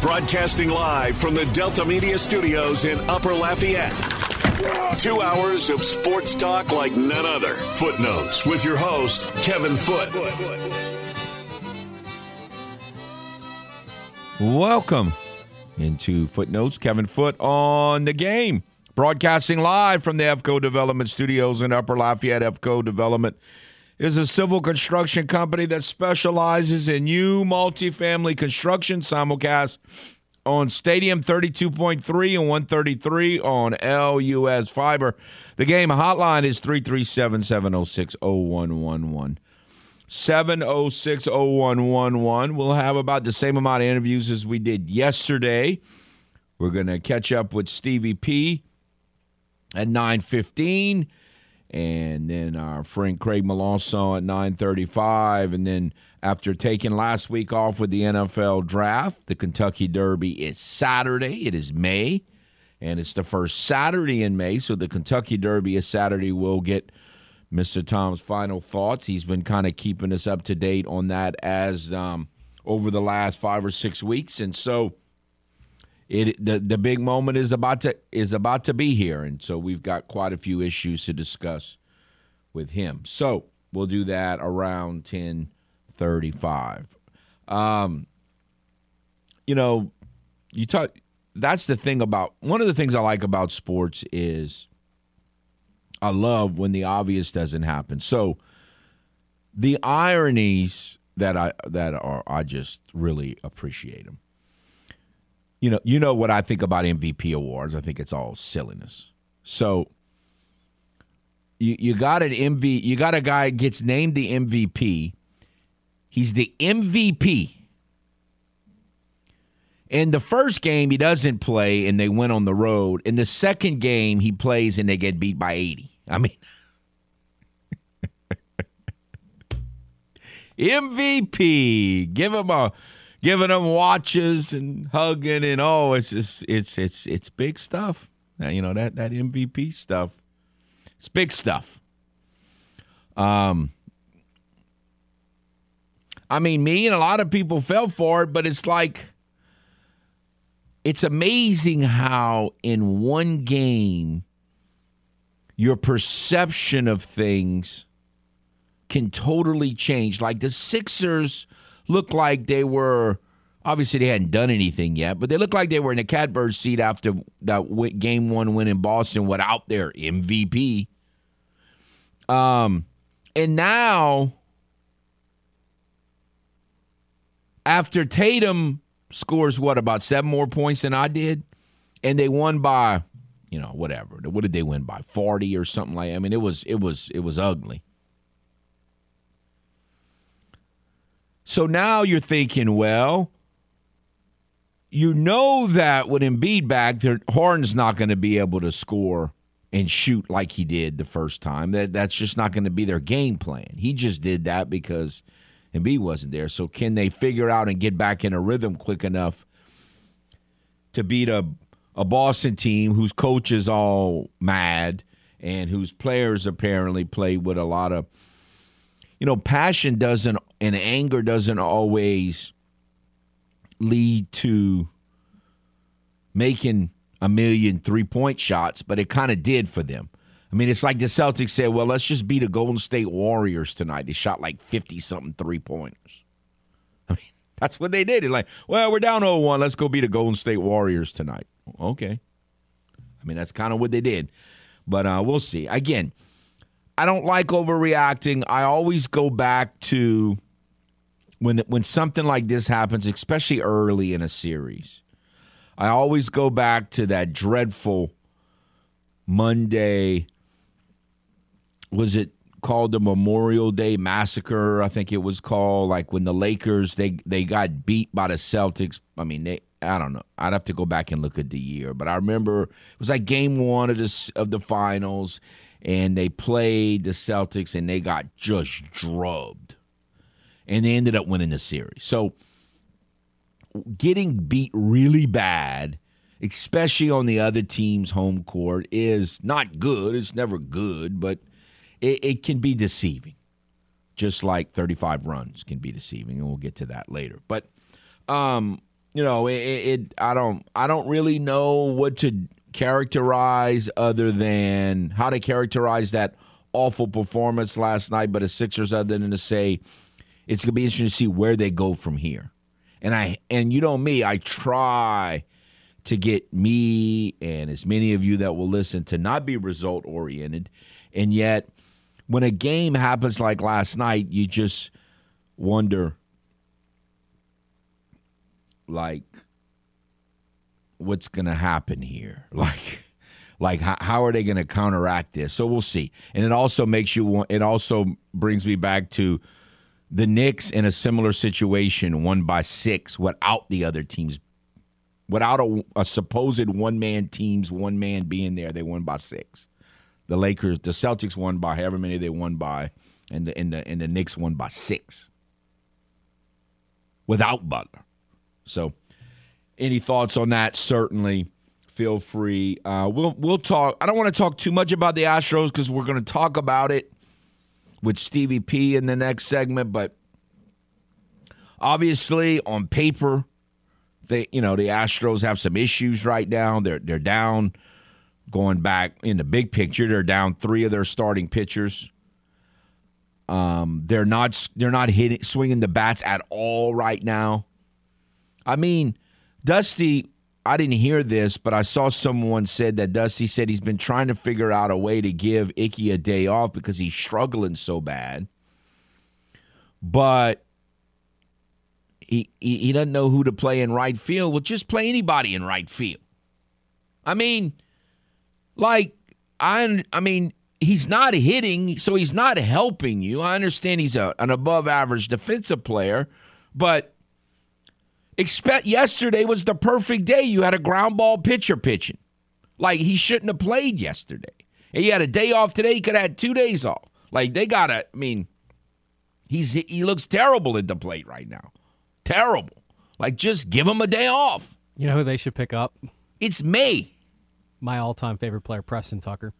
Broadcasting live from the Delta Media Studios in Upper Lafayette. Two hours of sports talk like none other. Footnotes with your host, Kevin Foote. Welcome into Footnotes. Kevin Foote on the game. Broadcasting live from the EFCO Development Studios in Upper Lafayette. EFCO Development is a civil construction company that specializes in new multifamily construction. Simulcast on Stadium 32.3 and 133 on LUS Fiber. The game hotline is 337 706 0111. 706 0111. We'll have about the same amount of interviews as we did yesterday. We're going to catch up with Stevie P at 915 and then our friend Craig Melanson at 9:35 and then after taking last week off with the NFL draft, the Kentucky Derby is Saturday. It is May, and it's the first Saturday in May, so the Kentucky Derby is Saturday. We'll get Mr. Tom's final thoughts. He's been kind of keeping us up to date on that as um, over the last five or six weeks, and so it the the big moment is about to is about to be here, and so we've got quite a few issues to discuss with him. So we'll do that around ten thirty five. Um, you know, you talk. That's the thing about one of the things I like about sports is I love when the obvious doesn't happen. So the ironies that I that are I just really appreciate them you know, you know what I think about MVP awards. I think it's all silliness. So you you got an MV, you got a guy gets named the MVP. He's the MVP. In the first game, he doesn't play and they went on the road. In the second game, he plays and they get beat by 80. I mean, MVP. Give him a giving them watches and hugging and oh, it's just it's it's it's big stuff. Now, you know that that MVP stuff. It's big stuff. Um, I mean, me and a lot of people fell for it, but it's like it's amazing how in one game your perception of things can totally change. Like the Sixers looked like they were obviously they hadn't done anything yet, but they looked like they were in the catbird seat after that game one win in Boston without their MVP. Um, and now after Tatum scores what about seven more points than I did, and they won by, you know, whatever. What did they win by? Forty or something like? That. I mean, it was it was it was ugly. So now you're thinking, well, you know that with Embiid back, Harden's not going to be able to score and shoot like he did the first time. That that's just not going to be their game plan. He just did that because Embiid wasn't there. So can they figure out and get back in a rhythm quick enough to beat a a Boston team whose coach is all mad and whose players apparently play with a lot of you know, passion doesn't and anger doesn't always lead to making a million three point shots, but it kind of did for them. I mean, it's like the Celtics said, well, let's just beat the Golden State Warriors tonight. They shot like 50 something three pointers. I mean, that's what they did. It's like, well, we're down 0 1. Let's go beat the Golden State Warriors tonight. Okay. I mean, that's kind of what they did. But uh, we'll see. Again, I don't like overreacting. I always go back to when when something like this happens, especially early in a series. I always go back to that dreadful Monday. Was it called the Memorial Day Massacre? I think it was called. Like when the Lakers they they got beat by the Celtics. I mean, they I don't know. I'd have to go back and look at the year, but I remember it was like Game One of the of the finals, and they played the Celtics and they got just drubbed. And they ended up winning the series. So getting beat really bad, especially on the other team's home court, is not good. It's never good, but it, it can be deceiving. Just like 35 runs can be deceiving, and we'll get to that later. But um, you know, it, it, I don't I don't really know what to characterize other than how to characterize that awful performance last night but the Sixers other than to say it's gonna be interesting to see where they go from here. And I and you know me, I try to get me and as many of you that will listen to not be result oriented. And yet when a game happens like last night, you just wonder like what's going to happen here like like how, how are they going to counteract this so we'll see and it also makes you want it also brings me back to the Knicks in a similar situation won by 6 without the other teams without a, a supposed one man teams one man being there they won by 6 the Lakers the Celtics won by however many they won by and the and the, and the Knicks won by 6 without Butler so, any thoughts on that? Certainly, feel free. Uh, we'll we'll talk. I don't want to talk too much about the Astros because we're going to talk about it with Stevie P in the next segment. But obviously, on paper, they you know the Astros have some issues right now. They're they're down. Going back in the big picture, they're down three of their starting pitchers. Um, they're not they're not hitting swinging the bats at all right now. I mean, Dusty, I didn't hear this, but I saw someone said that Dusty said he's been trying to figure out a way to give Icky a day off because he's struggling so bad. But he, he, he doesn't know who to play in right field. Well, just play anybody in right field. I mean, like I I mean, he's not hitting, so he's not helping you. I understand he's a, an above average defensive player, but Expect yesterday was the perfect day. You had a ground ball pitcher pitching. Like he shouldn't have played yesterday. He had a day off today. He could have had two days off. Like they gotta. I mean, he's he looks terrible at the plate right now. Terrible. Like just give him a day off. You know who they should pick up? It's me. My all-time favorite player, Preston Tucker.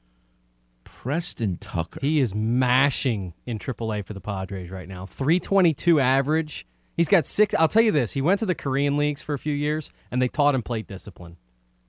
Preston Tucker. He is mashing in AAA for the Padres right now. 322 average. He's got six. I'll tell you this. He went to the Korean leagues for a few years, and they taught him plate discipline.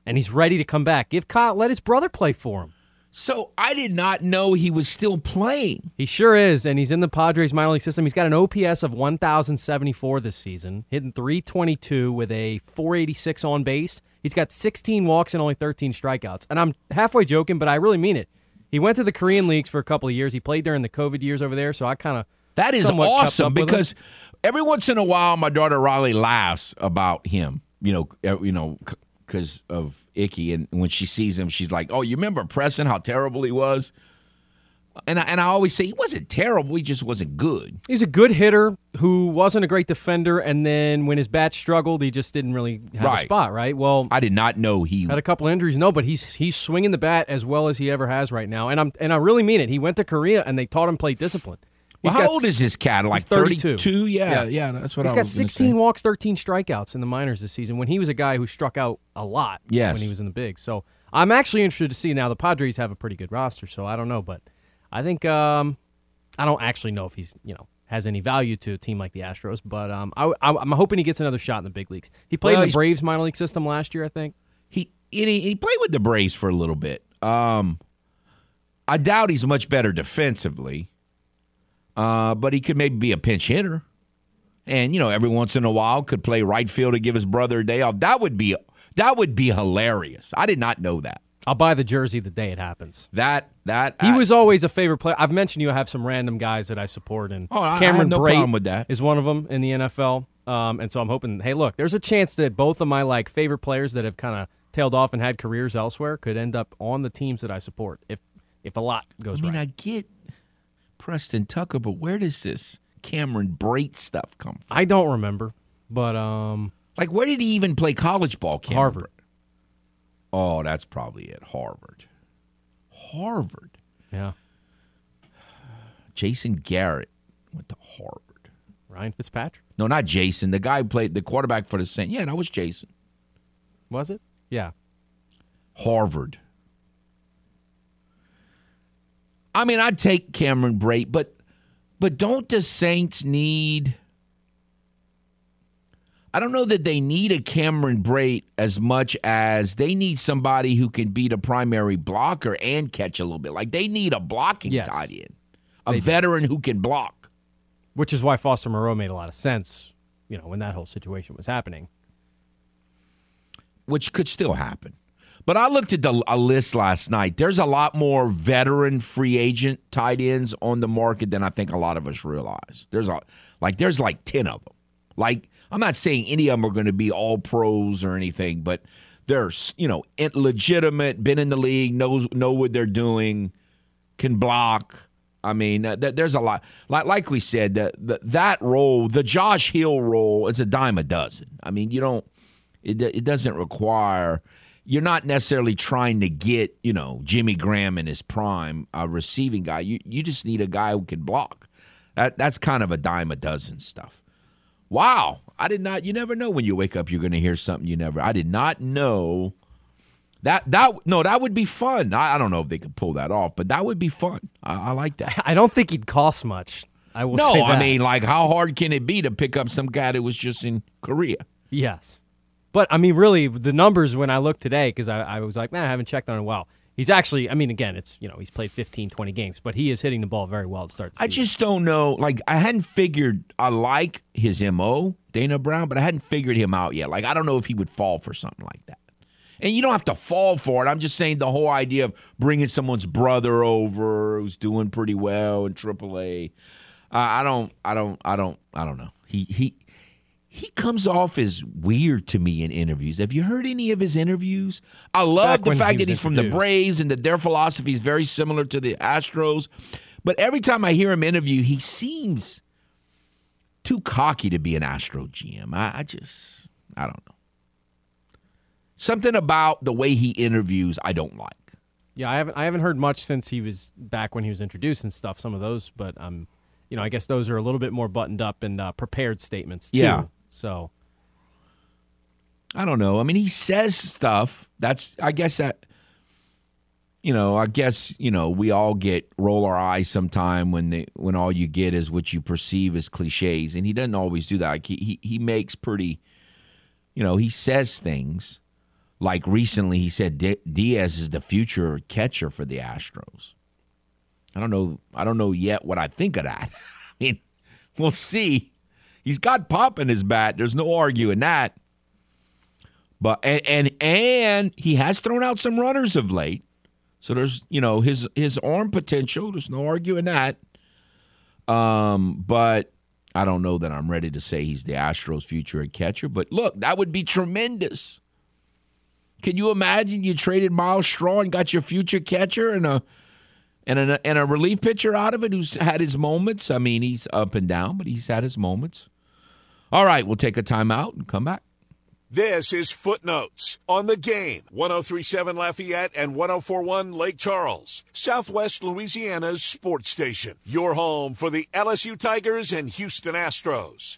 And he's ready to come back. Give Kyle, let his brother play for him. So I did not know he was still playing. He sure is, and he's in the Padres minor league system. He's got an OPS of 1,074 this season, hitting 322 with a 486 on base. He's got 16 walks and only 13 strikeouts. And I'm halfway joking, but I really mean it. He went to the Korean leagues for a couple of years. He played during the COVID years over there, so I kind of that is awesome because every once in a while, my daughter Riley laughs about him. You know, eh, you know, because of Icky, and when she sees him, she's like, "Oh, you remember Preston? How terrible he was." And I, and I always say he wasn't terrible. He just wasn't good. He's a good hitter who wasn't a great defender, and then when his bat struggled, he just didn't really have right. a spot. Right. Well, I did not know he had a couple injuries. No, but he's he's swinging the bat as well as he ever has right now, and I'm and I really mean it. He went to Korea and they taught him plate discipline. Well, how old is his cat? Like 32. 32? Yeah, yeah, yeah, that's what He's I got 16 walks, 13 strikeouts in the minors this season when he was a guy who struck out a lot yes. when he was in the bigs. So I'm actually interested to see now. The Padres have a pretty good roster, so I don't know, but I think um, I don't actually know if he's you know has any value to a team like the Astros, but um, I, am hoping he gets another shot in the big leagues. He played well, in the Braves minor league system last year, I think. He he, he played with the Braves for a little bit. Um, I doubt he's much better defensively. Uh, but he could maybe be a pinch hitter. And, you know, every once in a while could play right field to give his brother a day off. That would be that would be hilarious. I did not know that. I'll buy the jersey the day it happens. That that he I, was always a favorite player. I've mentioned you I have some random guys that I support, and oh, Cameron no with that. is one of them in the NFL. Um, and so I'm hoping. Hey, look, there's a chance that both of my like favorite players that have kind of tailed off and had careers elsewhere could end up on the teams that I support if if a lot goes I mean, right. I get Preston Tucker, but where does this Cameron Brate stuff come from? I don't remember, but um, like where did he even play college ball? Cameron Harvard. Oh, that's probably it. Harvard. Harvard. Yeah. Jason Garrett went to Harvard. Ryan Fitzpatrick. No, not Jason. The guy who played the quarterback for the Saints. Yeah, that was Jason. Was it? Yeah. Harvard. I mean, I'd take Cameron Brate, but but don't the Saints need I don't know that they need a Cameron Brate as much as they need somebody who can be the primary blocker and catch a little bit. Like they need a blocking Yes. tight end, a veteran who can block. which is why Foster Moreau made a lot of sense, you know, when that whole situation was happening. which could still happen. But I looked at the a list last night. There's a lot more veteran free agent tight ends on the market than I think a lot of us realize. There's a like there's like 10 of them. Like I'm not saying any of them are going to be all pros or anything, but they're, you know, legitimate, been in the league, knows know what they're doing, can block. I mean, uh, th- there's a lot. Like like we said, that that that role, the Josh Hill role, it's a dime a dozen. I mean, you don't it, it doesn't require you're not necessarily trying to get you know Jimmy Graham in his prime a receiving guy. You you just need a guy who can block. That that's kind of a dime a dozen stuff. Wow. I did not you never know when you wake up you're going to hear something you never I did not know that that no that would be fun. I, I don't know if they could pull that off but that would be fun. I, I like that. I don't think he'd cost much. I will say. no I mean like how hard can it be to pick up some guy that was just in Korea? Yes. But I mean, really, the numbers when I looked today, because I, I was like, man, I haven't checked on it in a while. He's actually, I mean, again, it's, you know, he's played 15, 20 games, but he is hitting the ball very well to start the I just don't know. Like, I hadn't figured. I like his mo, Dana Brown, but I hadn't figured him out yet. Like, I don't know if he would fall for something like that. And you don't have to fall for it. I'm just saying the whole idea of bringing someone's brother over who's doing pretty well in AAA. Uh, I don't. I don't. I don't. I don't know. He he he comes off as weird to me in interviews. Have you heard any of his interviews? I love Back the fact he that he's from the. Braves and that their philosophy is very similar to the Astros. But every time I hear him interview, he seems too cocky to be an Astro GM. I, I just, I don't know. Something about the way he interviews, I don't like. yeah, I haven't, I haven't heard much since he was back when he was introduced and stuff, some of those, but, um, you know, I guess those are a little bit more buttoned up and uh, prepared statements, too. Yeah. So, I don't know. I mean, he says stuff. That's, I guess that, you know, I guess you know we all get roll our eyes sometime when they when all you get is what you perceive as cliches, and he doesn't always do that. Like he he, he makes pretty, you know, he says things. Like recently, he said Diaz is the future catcher for the Astros. I don't know. I don't know yet what I think of that. I mean, we'll see. He's got pop in his bat. There's no arguing that. But and and and he has thrown out some runners of late. So there's you know his his arm potential. There's no arguing that. Um, but I don't know that I'm ready to say he's the Astros' future at catcher. But look, that would be tremendous. Can you imagine you traded Myles Straw and got your future catcher and a and a and a relief pitcher out of it who's had his moments? I mean, he's up and down, but he's had his moments. All right, we'll take a timeout and come back. This is Footnotes on the game. 1037 Lafayette and 1041 Lake Charles, Southwest Louisiana's sports station. Your home for the LSU Tigers and Houston Astros.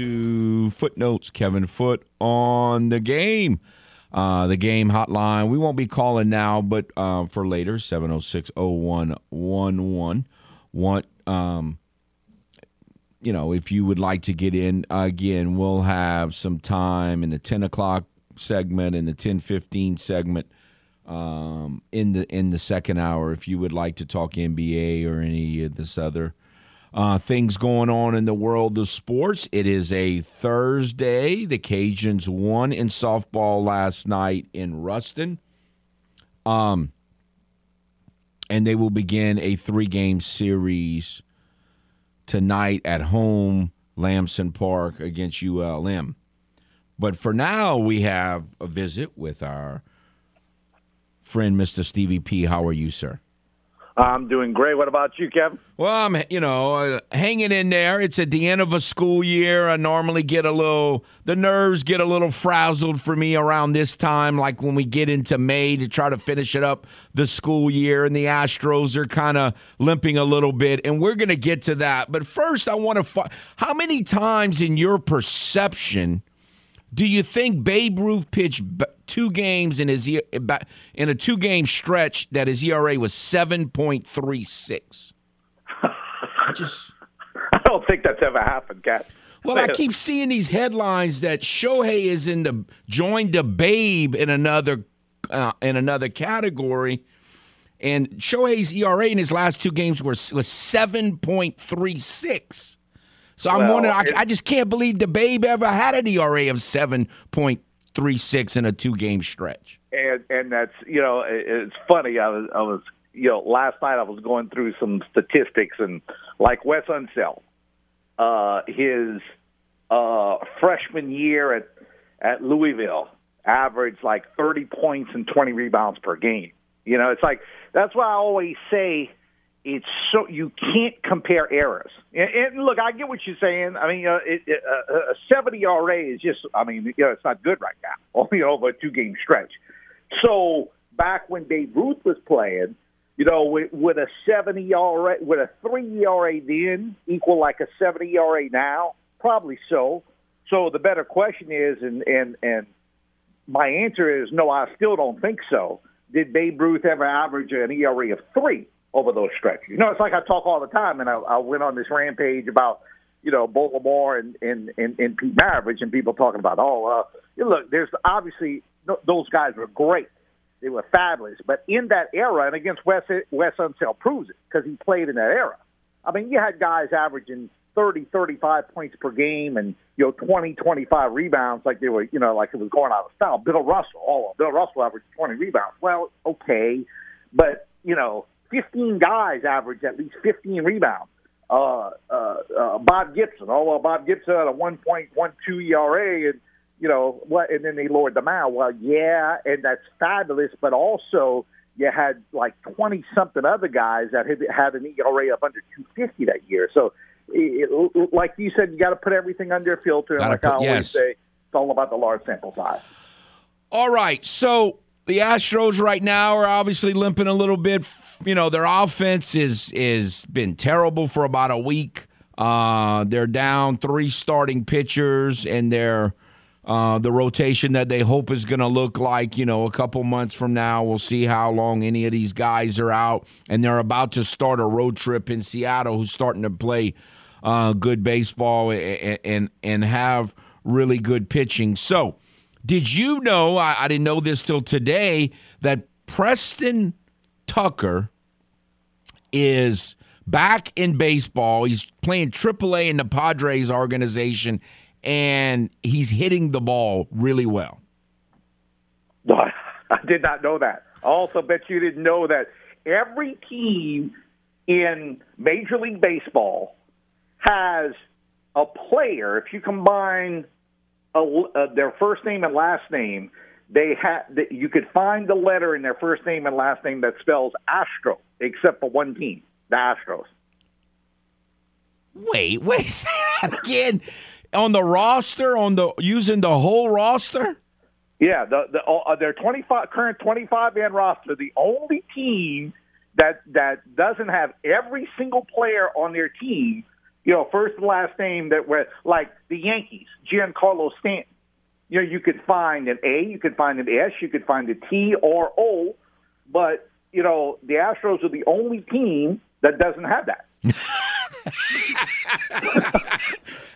to Footnotes. Kevin Foote on the game. Uh, the game hotline. We won't be calling now, but uh, for later, 706 0111. Want, um, you know, if you would like to get in again, we'll have some time in the 10 o'clock segment and the 1015 segment um, in the in the second hour if you would like to talk NBA or any of this other uh, things going on in the world of sports. It is a Thursday. The Cajuns won in softball last night in Ruston. Um, and they will begin a three game series tonight at home, Lamson Park against ULM. But for now, we have a visit with our friend, Mr. Stevie P. How are you, sir? I'm doing great. What about you, Kevin? Well, I'm, you know, uh, hanging in there. It's at the end of a school year. I normally get a little, the nerves get a little frazzled for me around this time, like when we get into May to try to finish it up the school year, and the Astros are kind of limping a little bit, and we're going to get to that. But first, I want to, how many times in your perception do you think Babe Ruth pitched two games in his in a two game stretch that his ERA was seven point three six? I just I don't think that's ever happened, Cat. well, I keep seeing these headlines that Shohei is in the joined the Babe in another uh, in another category, and Shohei's ERA in his last two games was was seven point three six. So I'm Well, wondering. I, I just can't believe the Babe ever had an ERA of seven point three six in a two game stretch. and and that's you know it's funny. I was I was you know last night I was going through some statistics and like Wes Unseld, uh, his uh, freshman year at at Louisville averaged like 30 points and 20 rebounds per game. You know, it's like that's why I always say it's so you can't compare eras. And, and look, I get what you're saying. I mean, uh, it, it, uh, a 70 RA is just, I mean, you know, it's not good right now. Know, over a two game stretch. So back when Babe Ruth was playing, you know, with, with a 70 ERA, with a three ERA then equal like a 70 ERA now, probably so. So the better question is, and and and my answer is no, I still don't think so. Did Babe Ruth ever average an ERA of three over those stretches? You know, it's like I talk all the time, and I, I went on this rampage about, you know, Baltimore and and, and, and Pete Maravich, and people talking about, oh, uh, you look, there's obviously those guys were great. They were fabulous. But in that era, and against Wes, Wes Unseld proves it because he played in that era. I mean, you had guys averaging 30, 35 points per game and, you know, 20, 25 rebounds like they were, you know, like it was going out of style. Bill Russell, oh, Bill Russell averaged 20 rebounds. Well, okay. But, you know, 15 guys averaged at least 15 rebounds. Uh, uh, uh, Bob Gibson, oh, well, Bob Gibson had a 1.12 ERA and, you know, what, and then they lowered them out. Well, yeah, and that's fabulous, but also you had like 20 something other guys that had, had an ERA up under 250 that year. So, it, it, like you said, you got to put everything under a filter. And Gotta like I always yes. say, it's all about the large sample size. All right. So the Astros right now are obviously limping a little bit. You know, their offense is is been terrible for about a week. Uh, they're down three starting pitchers, and they're uh, the rotation that they hope is going to look like, you know, a couple months from now. We'll see how long any of these guys are out. And they're about to start a road trip in Seattle, who's starting to play uh, good baseball and, and and have really good pitching. So, did you know? I, I didn't know this till today that Preston Tucker is back in baseball. He's playing AAA in the Padres organization, and he's hitting the ball really well. I did not know that. I also bet you didn't know that every team in Major League Baseball has a player. If you combine a, uh, their first name and last name, they have you could find the letter in their first name and last name that spells Astro, except for one team, the Astros. Wait, wait, say that again. On the roster, on the using the whole roster. Yeah, the the uh, their twenty five current twenty five man roster, the only team that that doesn't have every single player on their team, you know, first and last name that were like the Yankees, Giancarlo Stanton. You know, you could find an A, you could find an S, you could find a T or O, but you know, the Astros are the only team that doesn't have that.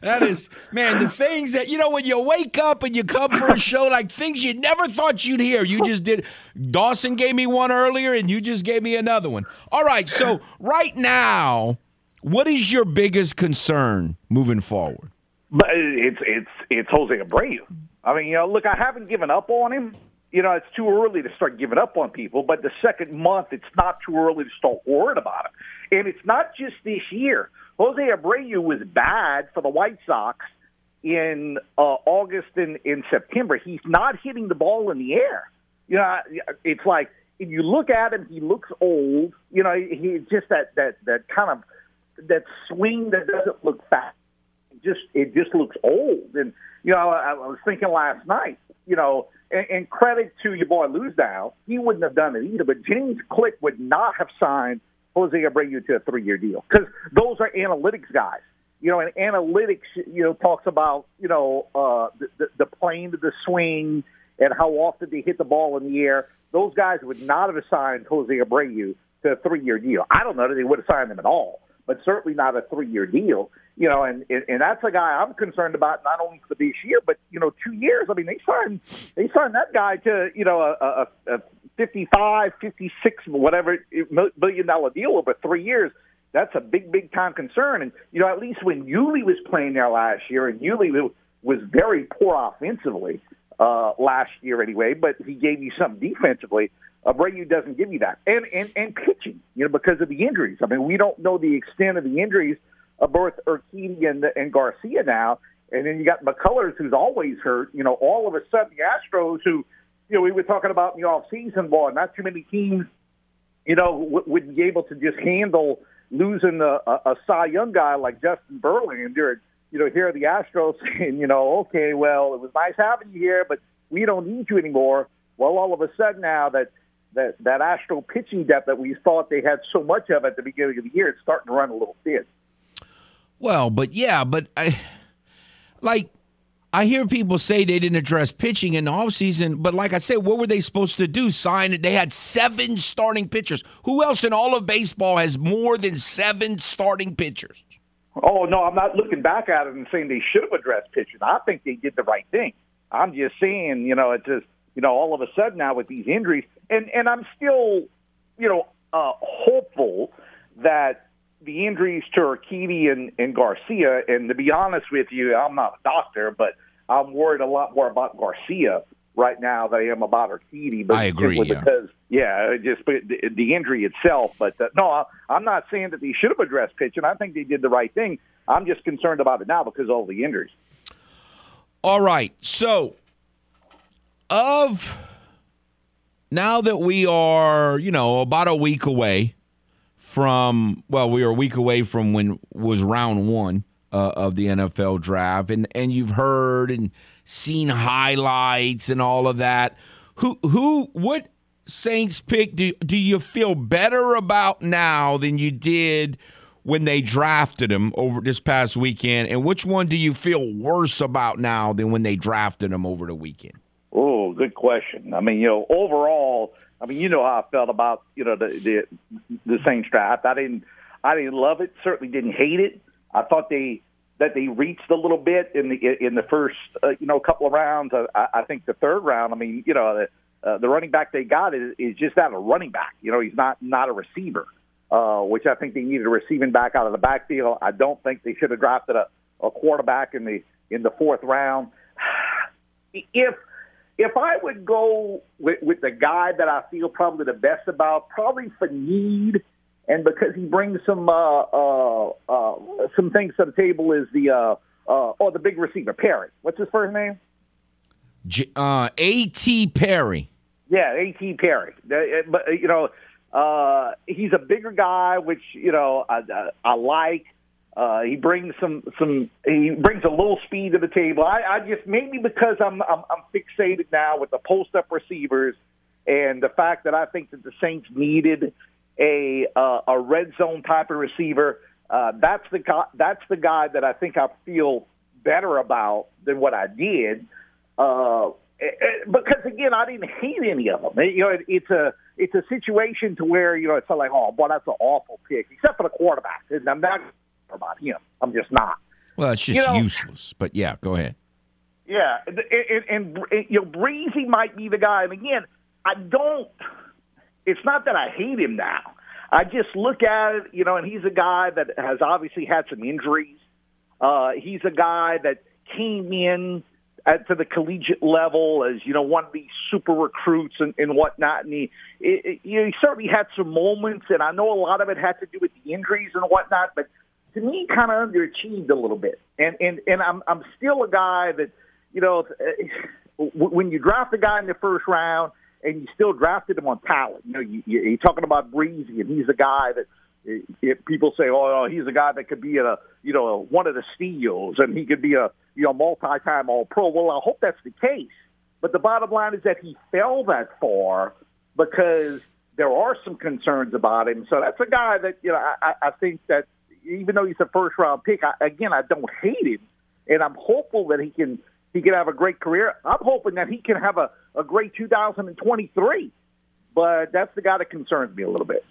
That is, man, the things that, you know, when you wake up and you come for a show, like things you never thought you'd hear. You just did. Dawson gave me one earlier, and you just gave me another one. All right, so right now, what is your biggest concern moving forward? But it's it's it's Jose Abreu. I mean, you know, look, I haven't given up on him. You know, it's too early to start giving up on people, but the second month, it's not too early to start worrying about him. And it's not just this year. Jose Abreu was bad for the White Sox in uh, August and in September. He's not hitting the ball in the air. You know, it's like if you look at him, he looks old. You know, he just that that that kind of that swing that doesn't look fast. It just it just looks old. And you know, I, I was thinking last night. You know, and, and credit to your boy Luhnow, he wouldn't have done it either. But James Click would not have signed Jose Abreu to a three-year deal because those are analytics guys. You know, and analytics, you know, talks about you know uh, the, the, the plane to the swing and how often they hit the ball in the air. Those guys would not have signed Jose Abreu to a three-year deal. I don't know that they would have signed him at all, but certainly not a three-year deal. You know, and and that's a guy I'm concerned about not only for this year, but you know, two years. I mean, they signed they signed that guy to you know a, a, a 55, 56, whatever billion dollar deal over three years. That's a big, big time concern. And you know, at least when Yuli was playing there last year, and Yuli was very poor offensively uh, last year anyway, but he gave you something defensively. Abreu doesn't give you that, and and and pitching, you know, because of the injuries. I mean, we don't know the extent of the injuries of both Urquidy and and Garcia now, and then you got McCullers, who's always hurt. You know, all of a sudden the Astros, who you know we were talking about in the off season, ball, not too many teams, you know, w- would be able to just handle losing a, a, a Cy Young guy like Justin Verlander you know, here are the Astros saying, you know, okay, well, it was nice having you here, but we don't need you anymore. Well, all of a sudden now that that that Astro pitching depth that we thought they had so much of at the beginning of the year, it's starting to run a little thin. Well, but yeah, but I like I hear people say they didn't address pitching in the offseason, but like I said, what were they supposed to do? Sign it? They had seven starting pitchers. Who else in all of baseball has more than seven starting pitchers? Oh no, I'm not looking back at it and saying they should have addressed pitching. I think they did the right thing. I'm just saying, you know, it's just you know, all of a sudden now with these injuries, and and I'm still, you know, uh, hopeful that the injuries to Urquidy and, and Garcia, and to be honest with you, I'm not a doctor, but I'm worried a lot more about Garcia right now than I am about Urquidy. But I agree. Yeah. Because yeah, just the, the injury itself. But uh, no, I, I'm not saying that they should have addressed pitching. I think they did the right thing. I'm just concerned about it now because of all the injuries. All right. So, of now that we are, you know, about a week away from, well, we are a week away from when was round one uh, of the NFL draft, and and you've heard and seen highlights and all of that. Who who what Saints pick do do you feel better about now than you did when they drafted him over this past weekend? And which one do you feel worse about now than when they drafted him over the weekend? Good question. I mean, you know, overall, I mean, you know how I felt about you know the the, the Saints draft. I didn't I didn't love it. Certainly didn't hate it. I thought they that they reached a little bit in the in the first uh, you know couple of rounds. I, I think the third round. I mean, you know, the, uh, the running back they got is, is just not a running back. You know, he's not not a receiver, uh, which I think they needed a receiving back out of the backfield. I don't think they should have drafted a, a quarterback in the in the fourth round. If if I would go with, with the guy that I feel probably the best about, probably for need and because he brings some uh, uh, uh, some things to the table is the uh, uh, oh the big receiver Perry. What's his first name? J- uh, A.T. Perry. Yeah, A.T. Perry. Uh, but uh, you know, uh, he's a bigger guy, which you know I, I, I like. Uh, he brings some some he brings a little speed to the table. I, I just maybe because I'm, I'm I'm fixated now with the post up receivers and the fact that I think that the Saints needed a uh, a red zone type of receiver. Uh, that's the guy. That's the guy that I think I feel better about than what I did. Uh, eh, eh, because again, I didn't hate any of them. You know, it, it's a it's a situation to where you know it's like, oh, boy, that's an awful pick, except for the quarterback. And I'm not about him. I'm just not. Well, it's just you know, useless. But yeah, go ahead. Yeah, and, and, and you know, Bresee might be the guy. And again, I don't it's not that I hate him now. I just look at it, you know, and he's a guy that has obviously had some injuries. Uh, he's a guy that came in at, to the collegiate level as you know one of these super recruits and, and whatnot, and he, it, it, you know, he certainly had some moments, and I know a lot of it had to do with the injuries and whatnot, but to me, kind of underachieved a little bit. And and and I'm I'm still a guy that you know uh, when you draft a guy in the first round and you still drafted him on talent. You know, you, you, you're talking about Bresee, and he's a guy that uh, if people say, oh, "Oh, he's a guy that could be a you know one of the steals, and he could be a you know multi-time All-Pro." Well, I hope that's the case. But the bottom line is that he fell that far because there are some concerns about him. So that's a guy that you know I, I think that even though he's a first-round pick, I, again I don't hate him, and I'm hopeful that he can he can have a great career. I'm hoping that he can have a, a great 2023. But that's the guy that concerns me a little bit.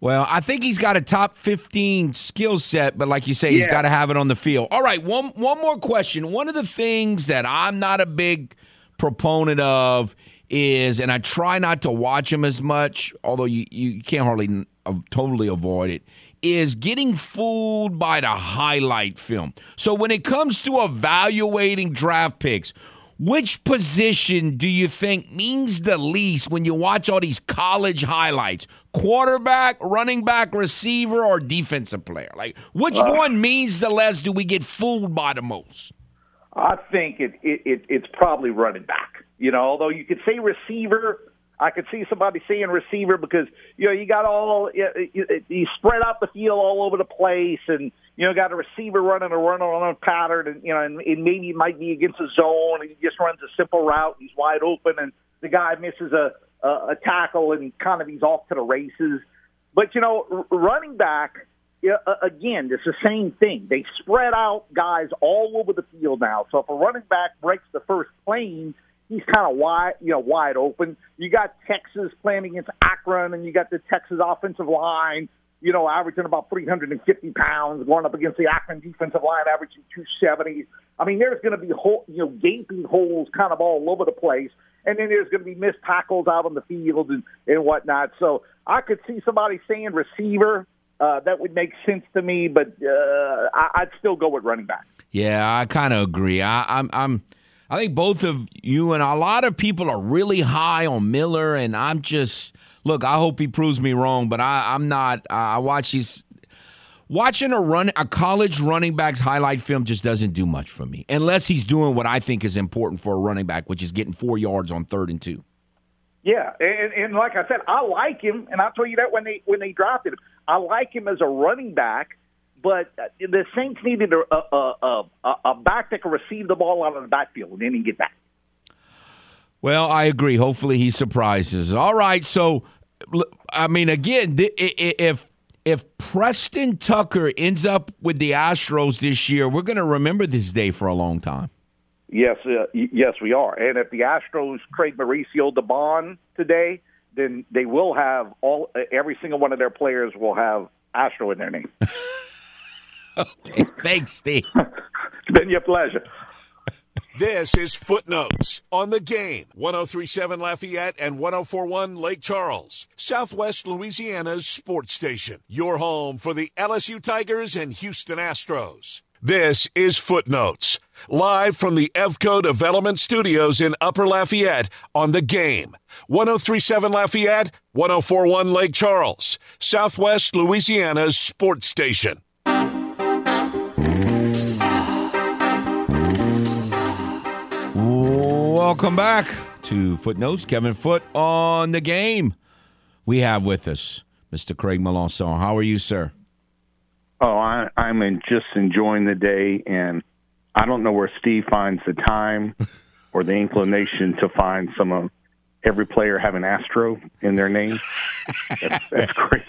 Well, I think he's got a top 15 skill set, but like you say, yeah. he's got to have it on the field. All right, one one more question. One of the things that I'm not a big proponent of is, and I try not to watch him as much, although you, you can't hardly totally avoid it, is getting fooled by the highlight film. So when it comes to evaluating draft picks, which position do you think means the least when you watch all these college highlights? Quarterback, running back, receiver, or defensive player? Like, which uh, one means the less? Do we get fooled by the most? I think it, it, it it's probably running back. You know, although you could say receiver, I could see somebody saying receiver because you know you got all you, spread out the field all over the place and you know, got a receiver running a run on a pattern, and you know, and, and maybe it might be against a zone, and he just runs a simple route. He's wide open, and the guy misses a a, a tackle, and kind of he's off to the races. But you know, running back yeah, again, it's the same thing. They spread out guys all over the field now. So if a running back breaks the first plane, he's kind of wide, you know, wide open. You got Texas playing against Akron, and you got the Texas offensive line you know, averaging about 350 pounds, going up against the Akron defensive line, averaging 270. I mean, there's going to be whole, you know gaping holes kind of all over the place, and then there's going to be missed tackles out on the field and and whatnot. So I could see somebody saying receiver. Uh, that would make sense to me, but uh, I, I'd still go with running back. Yeah, I kind of agree. I, I'm, I'm, I think both of you and a lot of people are really high on Miller, and I'm just look, I hope he proves me wrong, but I, I'm not. I watch these. Watching a run a college running back's highlight film just doesn't do much for me, unless he's doing what I think is important for a running back, which is getting four yards on third and two. Yeah, and, and like I said, I like him, and I'll tell you that when they when they drafted him, I like him as a running back. But the Saints needed a a, a, a back that could receive the ball out of the backfield, and then he get back. Well, I agree. Hopefully, he surprises. All right, so I mean, again, if if Preston Tucker ends up with the Astros this year, we're going to remember this day for a long time. Yes, uh, yes, we are. And if the Astros trade Mauricio Dubon today, then they will have all every single one of their players will have Astro in their name. okay, thanks, Steve. it's been your pleasure. This is Footnotes on the game. 1037 Lafayette and 1041 Lake Charles, Southwest Louisiana's sports station. Your home for the LSU Tigers and Houston Astros. This is Footnotes, live from the EFCO Development Studios in Upper Lafayette on the game. 1037 Lafayette, 1041 Lake Charles, Southwest Louisiana's sports station. Welcome back to Footnotes. Kevin Foote on the game. We have with us Mr. Craig Melanson. How are you, sir? Oh, I, I'm in just enjoying the day, and I don't know where Steve finds the time or the inclination to find some of every player have an Astro in their name. that's, that's crazy.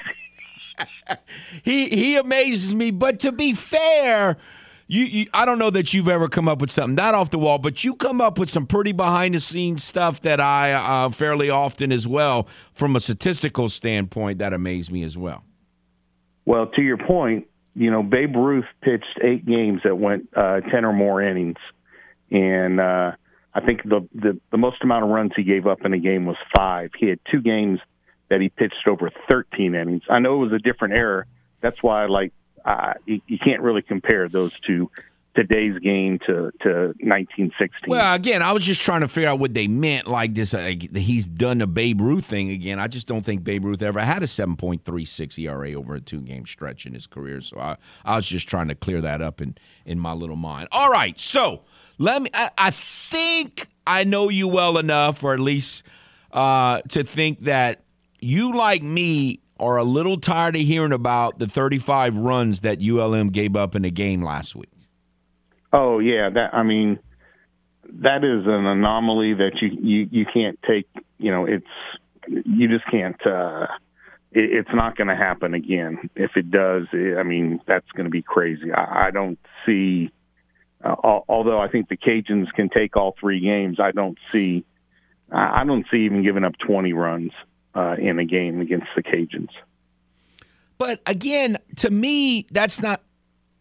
he he amazes me, but to be fair, you, you, I don't know that you've ever come up with something not off the wall, but you come up with some pretty behind the scenes stuff that I uh, fairly often as well, from a statistical standpoint, that amaze me as well. Well, to your point, you know, Babe Ruth pitched eight games that went uh, ten or more innings, and uh, I think the, the the most amount of runs he gave up in a game was five. He had two games that he pitched over thirteen innings. I know it was a different era. That's why I like uh, you, you can't really compare those two today's game to, to 1916. Well, again, I was just trying to figure out what they meant. Like this, uh, he's done the Babe Ruth thing again. I just don't think Babe Ruth ever had a 7.36 ERA over a two game stretch in his career. So I, I was just trying to clear that up in, in my little mind. All right, so let me. I, I think I know you well enough, or at least uh, to think that you, like me, are a little tired of hearing about the 35 runs that ULM gave up in a game last week. Oh yeah, that I mean, that is an anomaly that you you, you can't take. You know, it's you just can't. Uh, it, it's not going to happen again. If it does, it, I mean, that's going to be crazy. I, I don't see. Uh, although I think the Cajuns can take all three games, I don't see. I don't see even giving up 20 runs uh, in a game against the Cajuns. But again, to me, that's not.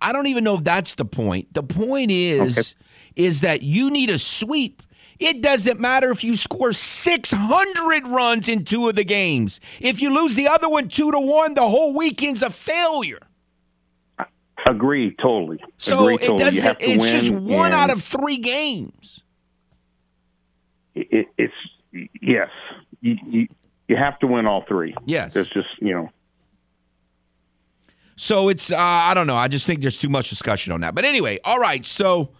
I don't even know if that's the point. The point is, okay. is that you need a sweep it doesn't matter if you score 600 runs in two of the games. If you lose the other one 2 to 1, the whole weekend's a failure. Agree totally. So Agree, it doesn't it's just one out of 3 games. It, it's yes. You, you you have to win all three. Yes. It's just, you know, so it's uh, I don't know. I just think there's too much discussion on that. But anyway, all right. So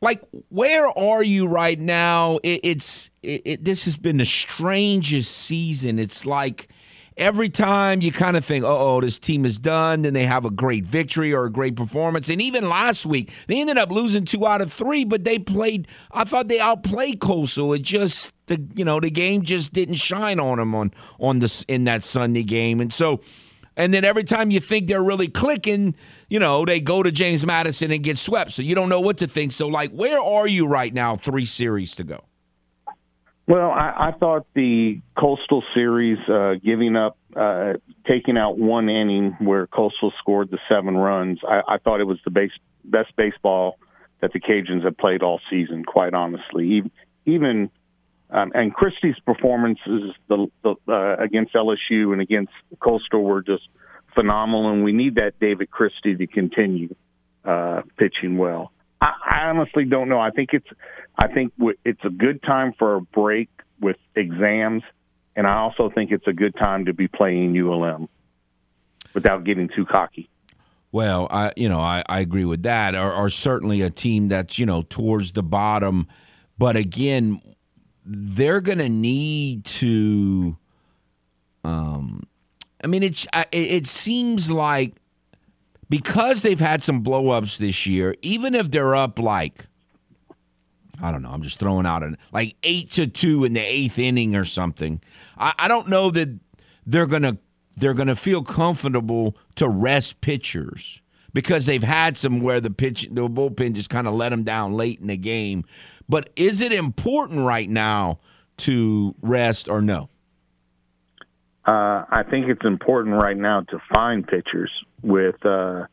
like where are you right now it, it's it, it, this has been the strangest season it's like every time you kind of think oh this team is done then they have a great victory or a great performance and even last week they ended up losing two out of three but they played i thought they outplayed coastal it just the you know the game just didn't shine on them on on this in that sunday game and so and then every time you think they're really clicking, you know, they go to James Madison and get swept. So you don't know what to think. So, like, where are you right now, three series to go? Well, I, I thought the Coastal series, uh, giving up, uh, taking out one inning where Coastal scored the seven runs, I, I thought it was the base, best baseball that the Cajuns have played all season, quite honestly. Even um, and Christie's performances the, the, uh, against LSU and against Coastal were just phenomenal, and we need that David Christie to continue uh, pitching well. I, I honestly don't know. I think it's I think it's a good time for a break with exams, and I also think it's a good time to be playing ULM without getting too cocky. Well, I you know I, I agree with that. Or, or certainly a team that's you know towards the bottom, but again, they're going to need to. Um, I mean, it's it seems like because they've had some blowups this year, even if they're up like I don't know, I'm just throwing out an like eight to two in the eighth inning or something. I, I don't know that they're gonna they're gonna feel comfortable to rest pitchers because they've had some where the pitch the bullpen just kind of let them down late in the game. But is it important right now to rest or no? Uh, I think it's important right now to find pitchers with uh,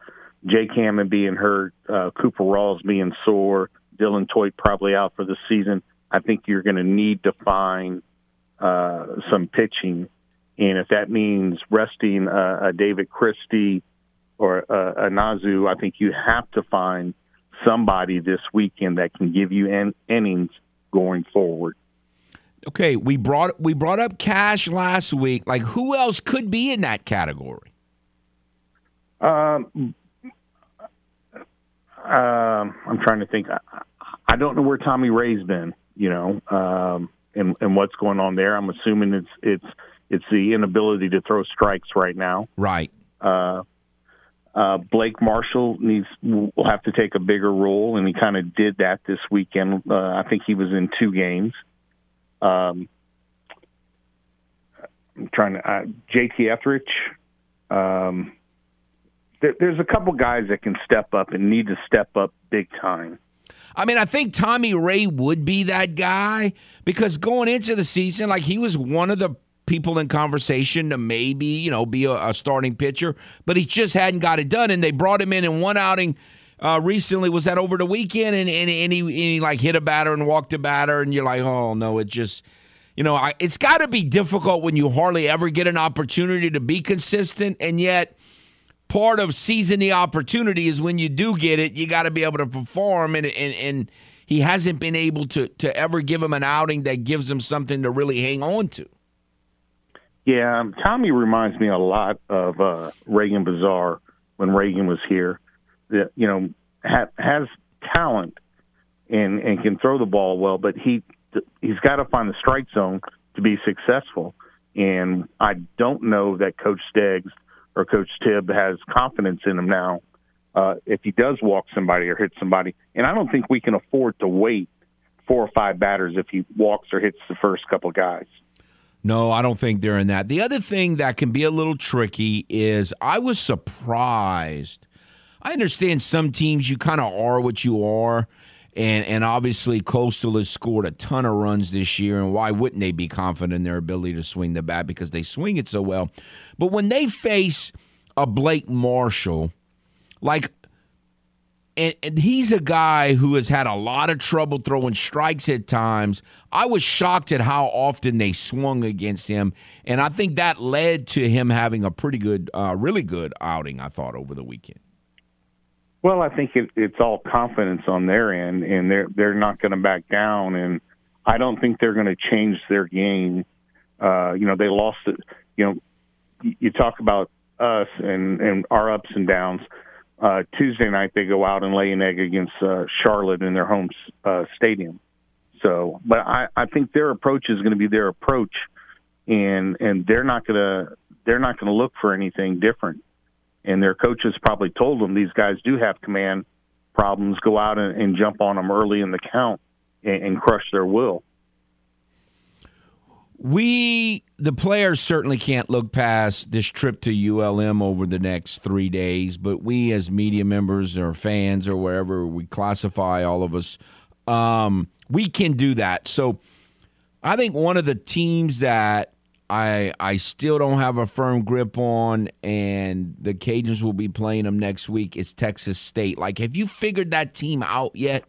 Jake Hammond being hurt, uh, Cooper Rawls being sore, Dylan Theut probably out for the season. I think you're going to need to find uh, some pitching. And if that means resting uh, a David Christie or uh, a Nazu, I think you have to find somebody this weekend that can give you in, innings going forward. Okay, we brought we brought up Cash last week. Like, who else could be in that category? Um, um I'm trying to think. I, I don't know where Tommy Ray's been. You know, um, and and what's going on there. I'm assuming it's it's it's the inability to throw strikes right now. Right. Uh, uh, Blake Marshall needs will have to take a bigger role, and he kind of did that this weekend. Uh, I think he was in two games. Um, I'm trying to uh, JT Etheridge. Um, there, there's a couple guys that can step up and need to step up big time. I mean, I think Tommy Ray would be that guy because going into the season, like he was one of the people in conversation to maybe, you know, be a, a, starting pitcher, but he just hadn't got it done. And they brought him in in one outing uh, recently. Was that over the weekend? And, and, and, he, and he like hit a batter and walked a batter. And you're like, oh, no, it just, you know, I, it's got to be difficult when you hardly ever get an opportunity to be consistent. And yet, part of seizing the opportunity is when you do get it, you got to be able to perform. And, and, and he hasn't been able to, to ever give him an outing that gives him something to really hang on to. Yeah, um, Tommy reminds me a lot of uh, Reagan Bazaar when Reagan was here. That you know ha- has talent and and can throw the ball well, but he he's got to find the strike zone to be successful. And I don't know that Coach Deggs or Coach Tibb has confidence in him now uh, if he does walk somebody or hit somebody. And I don't think we can afford to wait four or five batters if he walks or hits the first couple guys. No, I don't think they're in that. The other thing that can be a little tricky is I was surprised. I understand some teams you kind of are what you are. And, and obviously, Coastal has scored a ton of runs this year, and why wouldn't they be confident in their ability to swing the bat because they swing it so well? But when they face a Blake Marshall, like and, and, he's a guy who has had a lot of trouble throwing strikes at times. I was shocked at how often they swung against him, and I think that led to him having a pretty good, uh, really good outing. I thought over the weekend. Well, I think it, it's all confidence on their end, and they're they're not going to back down, and I don't think they're going to change their game. Uh, you know, they lost it. You know, you talk about us and and our ups and downs uh, Tuesday night they go out and lay an egg against uh, Charlotte in their home uh, stadium. So, but I, I think their approach is going to be their approach, and and they're not going to they're not going to look for anything different. And their coaches probably told them these guys do have command problems. Go out and, and jump on them early in the count and, and crush their will we the players certainly can't look past this trip to ULM over the next three days, but we as media members or fans or wherever we classify all of us, um, we can do that. So I think one of the teams that I I still don't have a firm grip on, and the Cajuns will be playing them next week. Is Texas State. Like, have you figured that team out yet?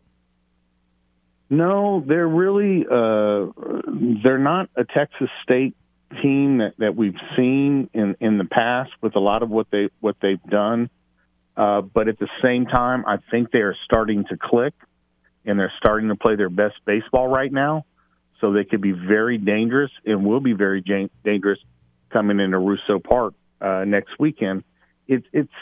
No, they're really uh, they're not a Texas State team that, that we've seen in, in the past with a lot of what they what they've done. Uh, but at the same time, I think they are starting to click, and they're starting to play their best baseball right now. So they could be very dangerous and will be very dangerous coming into Russo Park uh, next weekend. It, it's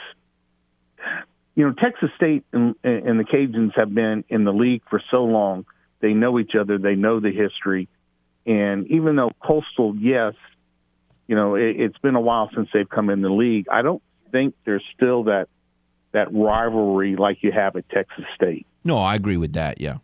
you know Texas State and, and the Cajuns have been in the league for so long they know each other. They know the history. And even though Coastal, yes, you know, it, it's been a while since they've come in the league. I don't think there's still that that rivalry like you have at Texas State. No, I agree with that. Yeah.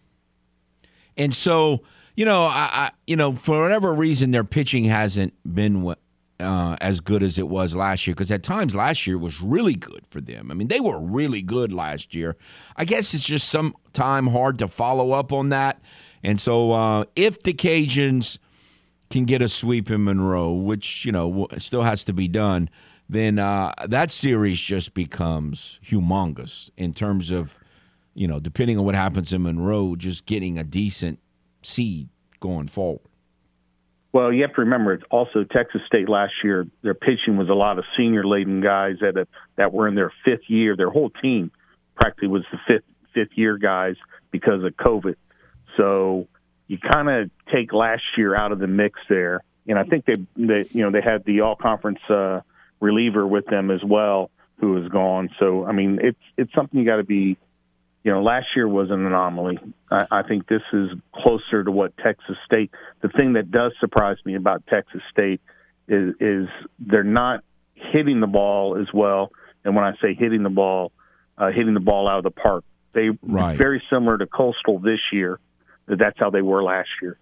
And so, you know, I, I you know, for whatever reason, their pitching hasn't been uh, as good as it was last year because at times last year was really good for them. I mean, they were really good last year. I guess it's just some time hard to follow up on that. And so, uh, if the Cajuns can get a sweep in Monroe, which you know still has to be done, then uh, that series just becomes humongous in terms of you know, depending on what happens in Monroe, just getting a decent seed going forward. Well, you have to remember it's also Texas State last year. Their pitching was a lot of senior laden guys that have, that were in their fifth year. Their whole team practically was the fifth fifth year guys because of COVID. So you kind of take last year out of the mix there, and I think they they you know they had the all conference uh, reliever with them as well who is gone. So I mean it's it's something you got to be you know, last year was an anomaly. I, I think this is closer to what Texas State. The thing that does surprise me about Texas State is is they're not hitting the ball as well. And when I say hitting the ball, uh, hitting the ball out of the park, they right. very similar to Coastal this year. That's how they were last year.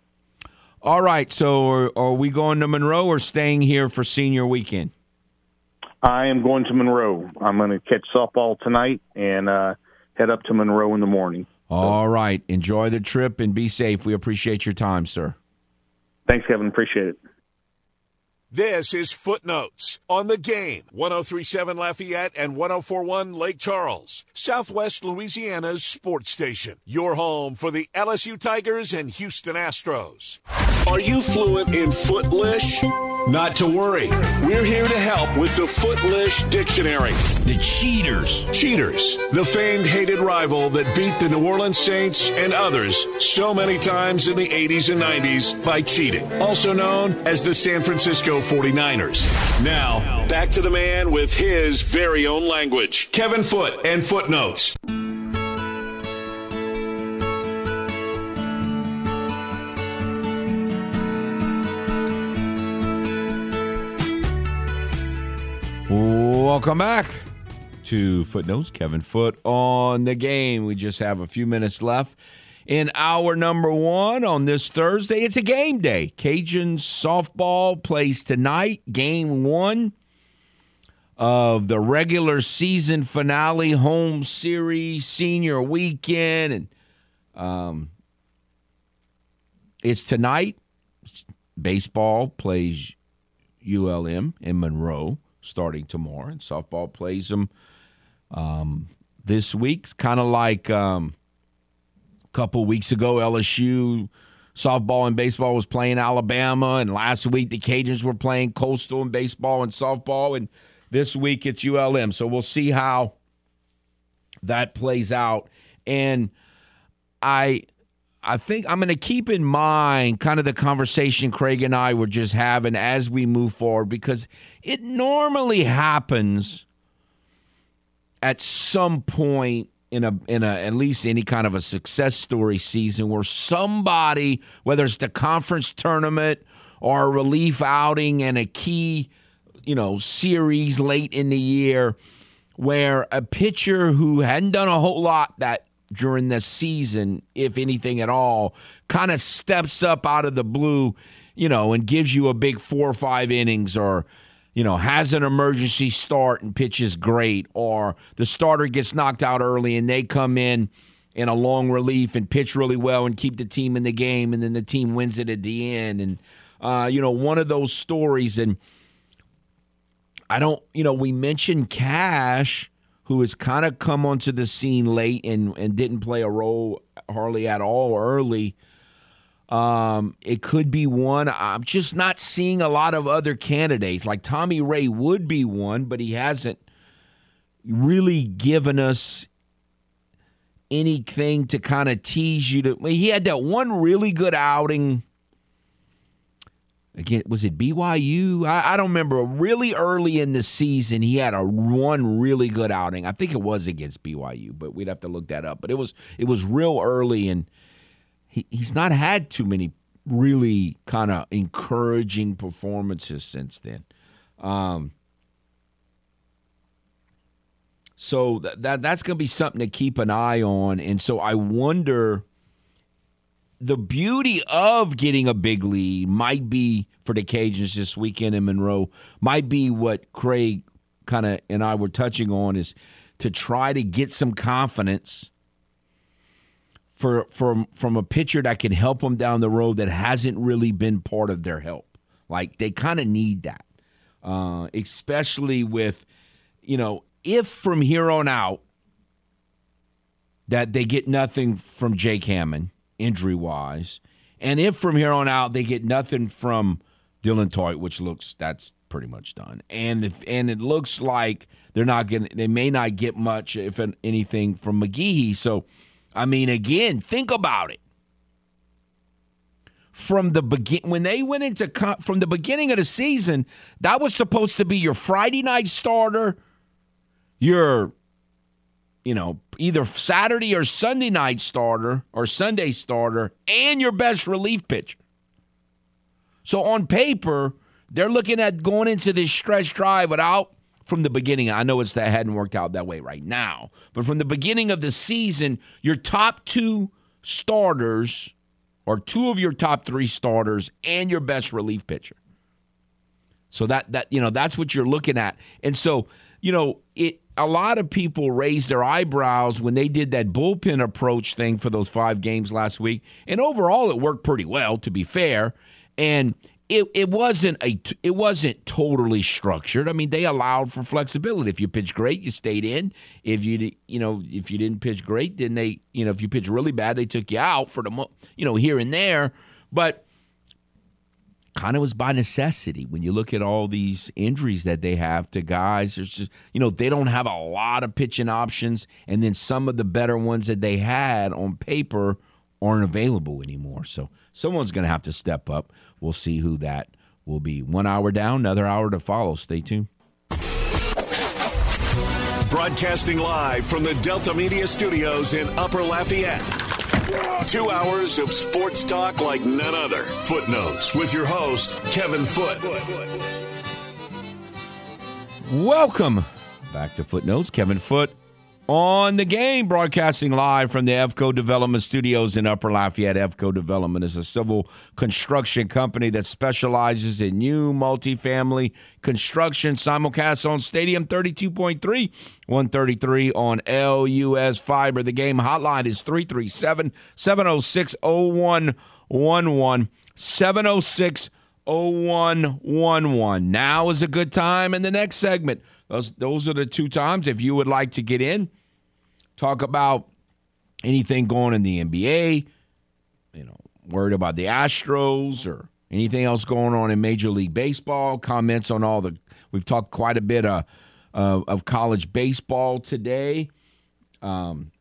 All right. So are, are we going to Monroe or staying here for senior weekend? I am going to Monroe. I'm going to catch softball tonight and. uh head up to Monroe in the morning. All right. Enjoy the trip and be safe. We appreciate your time, sir. Thanks, Kevin. Appreciate it. This is Footnotes on the game 1037 Lafayette and 1041 Lake Charles, Southwest Louisiana's sports station. Your home for the LSU Tigers and Houston Astros. Are you fluent in Footlish? Not to worry. We're here to help with the Footlish Dictionary. The Cheaters. Cheaters, the famed hated rival that beat the New Orleans Saints and others so many times in the 80s and 90s by cheating. Also known as the San Francisco 49ers. Now, back to the man with his very own language Kevin Foote and Footnotes. Welcome back to Footnotes. Kevin Foote on the game. We just have a few minutes left in hour number one on this Thursday. It's a game day. Cajun softball plays tonight, game one of the regular season finale home series, senior weekend. And um, it's tonight. Baseball plays ULM in Monroe starting tomorrow, and softball plays them um, this week's kind of like um, couple weeks ago, LSU softball and baseball was playing Alabama, and last week the Cajuns were playing Coastal and baseball and softball, and this week it's ULM. So we'll see how that plays out. And I I think I'm going to keep in mind kind of the conversation Craig and I were just having as we move forward because it normally happens at some point in a in a at least any kind of a success story season where somebody whether it's the conference tournament or a relief outing and a key you know series late in the year where a pitcher who hadn't done a whole lot that during the season, if anything at all, kind of steps up out of the blue, you know, and gives you a big four or five innings or, you know, has an emergency start and pitches great, or the starter gets knocked out early and they come in in a long relief and pitch really well and keep the team in the game, and then the team wins it at the end. And, uh, you know, one of those stories. And I don't, you know, we mentioned Cash who has kind of come onto the scene late and, and didn't play a role hardly at all early. Um, it could be one. I'm just not seeing a lot of other candidates. Like Tommy Ray would be one, but he hasn't really given us anything to kind of tease you to. He had that one really good outing again was it BYU? I, I, don't remember. Really early in the season, he had a one really good outing. I think it was against BYU, but we'd have to look that up. But it was it was real early, and he, he's not had too many really kind of encouraging performances since then. Um, so that, that that's going to be something to keep an eye on, and so I wonder the beauty of getting a big lead might be for the Cajuns this weekend in Monroe, might be what Craig kind of and I were touching on is to try to get some confidence for from from a pitcher that can help them down the road that hasn't really been part of their help. Like they kind of need that, uh, especially with you know if from here on out that they get nothing from Jake Hammond injury wise. And if from here on out they get nothing from Dylan Theut, which looks that's pretty much done, and if, and it looks like they're not getting, they may not get much if anything from McGehee. So, I mean, again, think about it. From the begin when they went into from the beginning of the season, that was supposed to be your Friday night starter, your you know, either Saturday or Sunday night starter or Sunday starter and your best relief pitcher. So on paper, they're looking at going into this stretch drive without from the beginning. I know it's that hadn't worked out that way right now, but from the beginning of the season, your top two starters or two of your top three starters and your best relief pitcher. So that that you know that's what you're looking at, and so you know it a lot of people raised their eyebrows when they did that bullpen approach thing for those five games last week. And overall, it worked pretty well, to be fair. And it, it wasn't a it wasn't totally structured. I mean, they allowed for flexibility. If you pitched great, you stayed in. If you you know if you didn't pitch great, then they you know if you pitched really bad, they took you out for the you know here and there. But kind of was by necessity when you look at all these injuries that they have to guys. There's just, you know, they don't have a lot of pitching options, and then some of the better ones that they had on paper aren't available anymore. So someone's going to have to step up. We'll see who that will be. One hour down, another hour to follow. Stay tuned. Broadcasting live from the Delta Media Studios in Upper Lafayette. Two hours of sports talk like none other. Footnotes with your host, Kevin Foote. Welcome Back to footnotes. Kevin Foote on the game, broadcasting live from the EFCO Development Studios in Upper Lafayette. EFCO Development is a civil construction company that specializes in new multifamily construction. Simulcast on Stadium 32.3, 133 on LUS Fiber. The game hotline is 337 706 0111. 706 0111. Now is a good time in the next segment. Those, those are the two times. If you would like to get in, talk about anything going in the NBA, you know, worried about the Astros or anything else going on in Major League Baseball, comments on all the, we've talked quite a bit uh, of, of college baseball today. Um,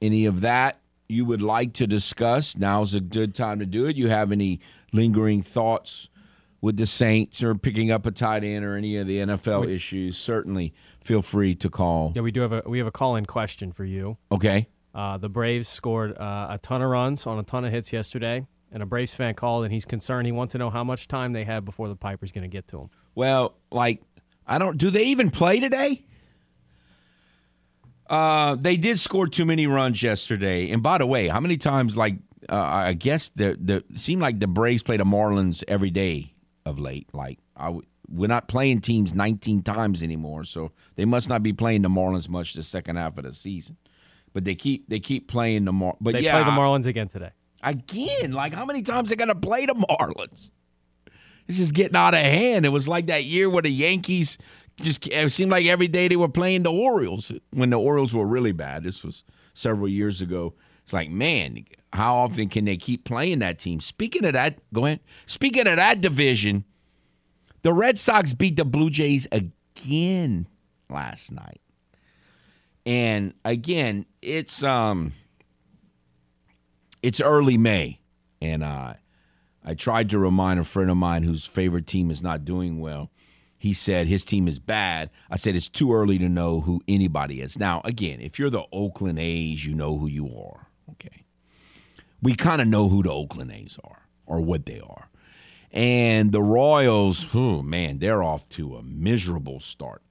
any of that you would like to discuss, now's a good time to do it. You have any lingering thoughts with the Saints or picking up a tight end or any of the NFL We- issues, certainly feel free to call. Yeah, we do have a we have a call in question for you. Okay. Uh, the Braves scored uh, a ton of runs on a ton of hits yesterday, and a Braves fan called and he's concerned. He wants to know how much time they have before the Piper's going to get to him. Well, like I don't. Do they even play today? Uh, they did score too many runs yesterday. And by the way, how many times? Like uh, I guess the the seemed like the Braves play the Marlins every day of late. Like I, w- we're not playing teams 19 times anymore, so they must not be playing the Marlins much the second half of the season. But they keep they keep playing the Mar. But They yeah, play the Marlins again today. again. Like, how many times they gonna play the Marlins? This is getting out of hand. It was like that year where the Yankees just it seemed like every day they were playing the Orioles when the Orioles were really bad. This was several years ago. It's like, man, how often can they keep playing that team? Speaking of that, go ahead. Speaking of that division, the Red Sox beat the Blue Jays again last night. And again, it's um it's early May, and uh, I tried to remind a friend of mine whose favorite team is not doing well. He said his team is bad. I said it's too early to know who anybody is. Now, again, if you're the Oakland A's, you know who you are. Okay. We kind of know who the Oakland A's are or what they are. And the Royals, oh man, they're off to a miserable start.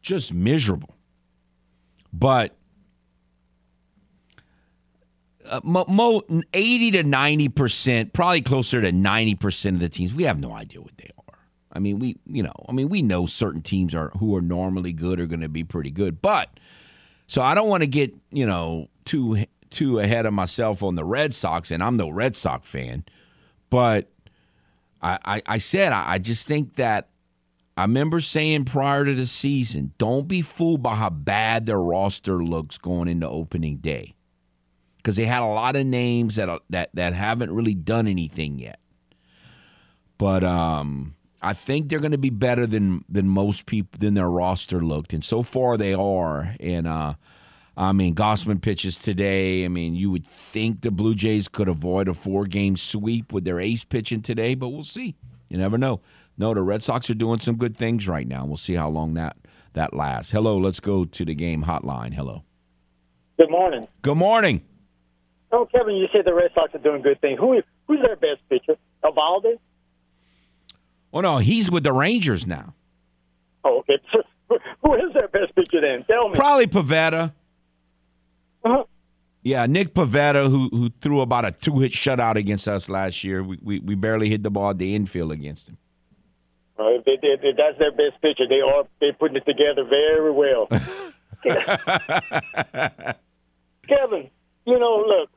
Just miserable. But uh, mo, mo 80 to 90%, probably closer to 90% of the teams, we have no idea what they are. I mean, we, you know, I mean, we know certain teams are who are normally good are going to be pretty good. But so I don't want to get, you know, too too ahead of myself on the Red Sox and I'm no Red Sox fan, but I I, I said I, I just think that I remember saying prior to the season, don't be fooled by how bad their roster looks going into opening day because they had a lot of names that that that haven't really done anything yet. But um, I think they're going to be better than than most people than their roster looked, and so far they are. And uh, I mean, Gausman pitches today. I mean, you would think the Blue Jays could avoid a four game sweep with their ace pitching today, but we'll see. You never know. No, the Red Sox are doing some good things right now. We'll see how long that that lasts. Hello, let's go to the game hotline. Hello. Good morning. Good morning. Oh, Kevin, you said the Red Sox are doing good things. Who is who's their best pitcher? Eovaldi? Oh no, he's with the Rangers now. Oh, okay. Who is their best pitcher then? Tell me. Probably Pivetta. Uh-huh. Yeah, Nick Pivetta, who who threw about a two hit shutout against us last year. We, we we barely hit the ball at the infield against him. Well, if, they, if, if that's their best pitcher, they are they putting it together very well. Kevin, you know, look.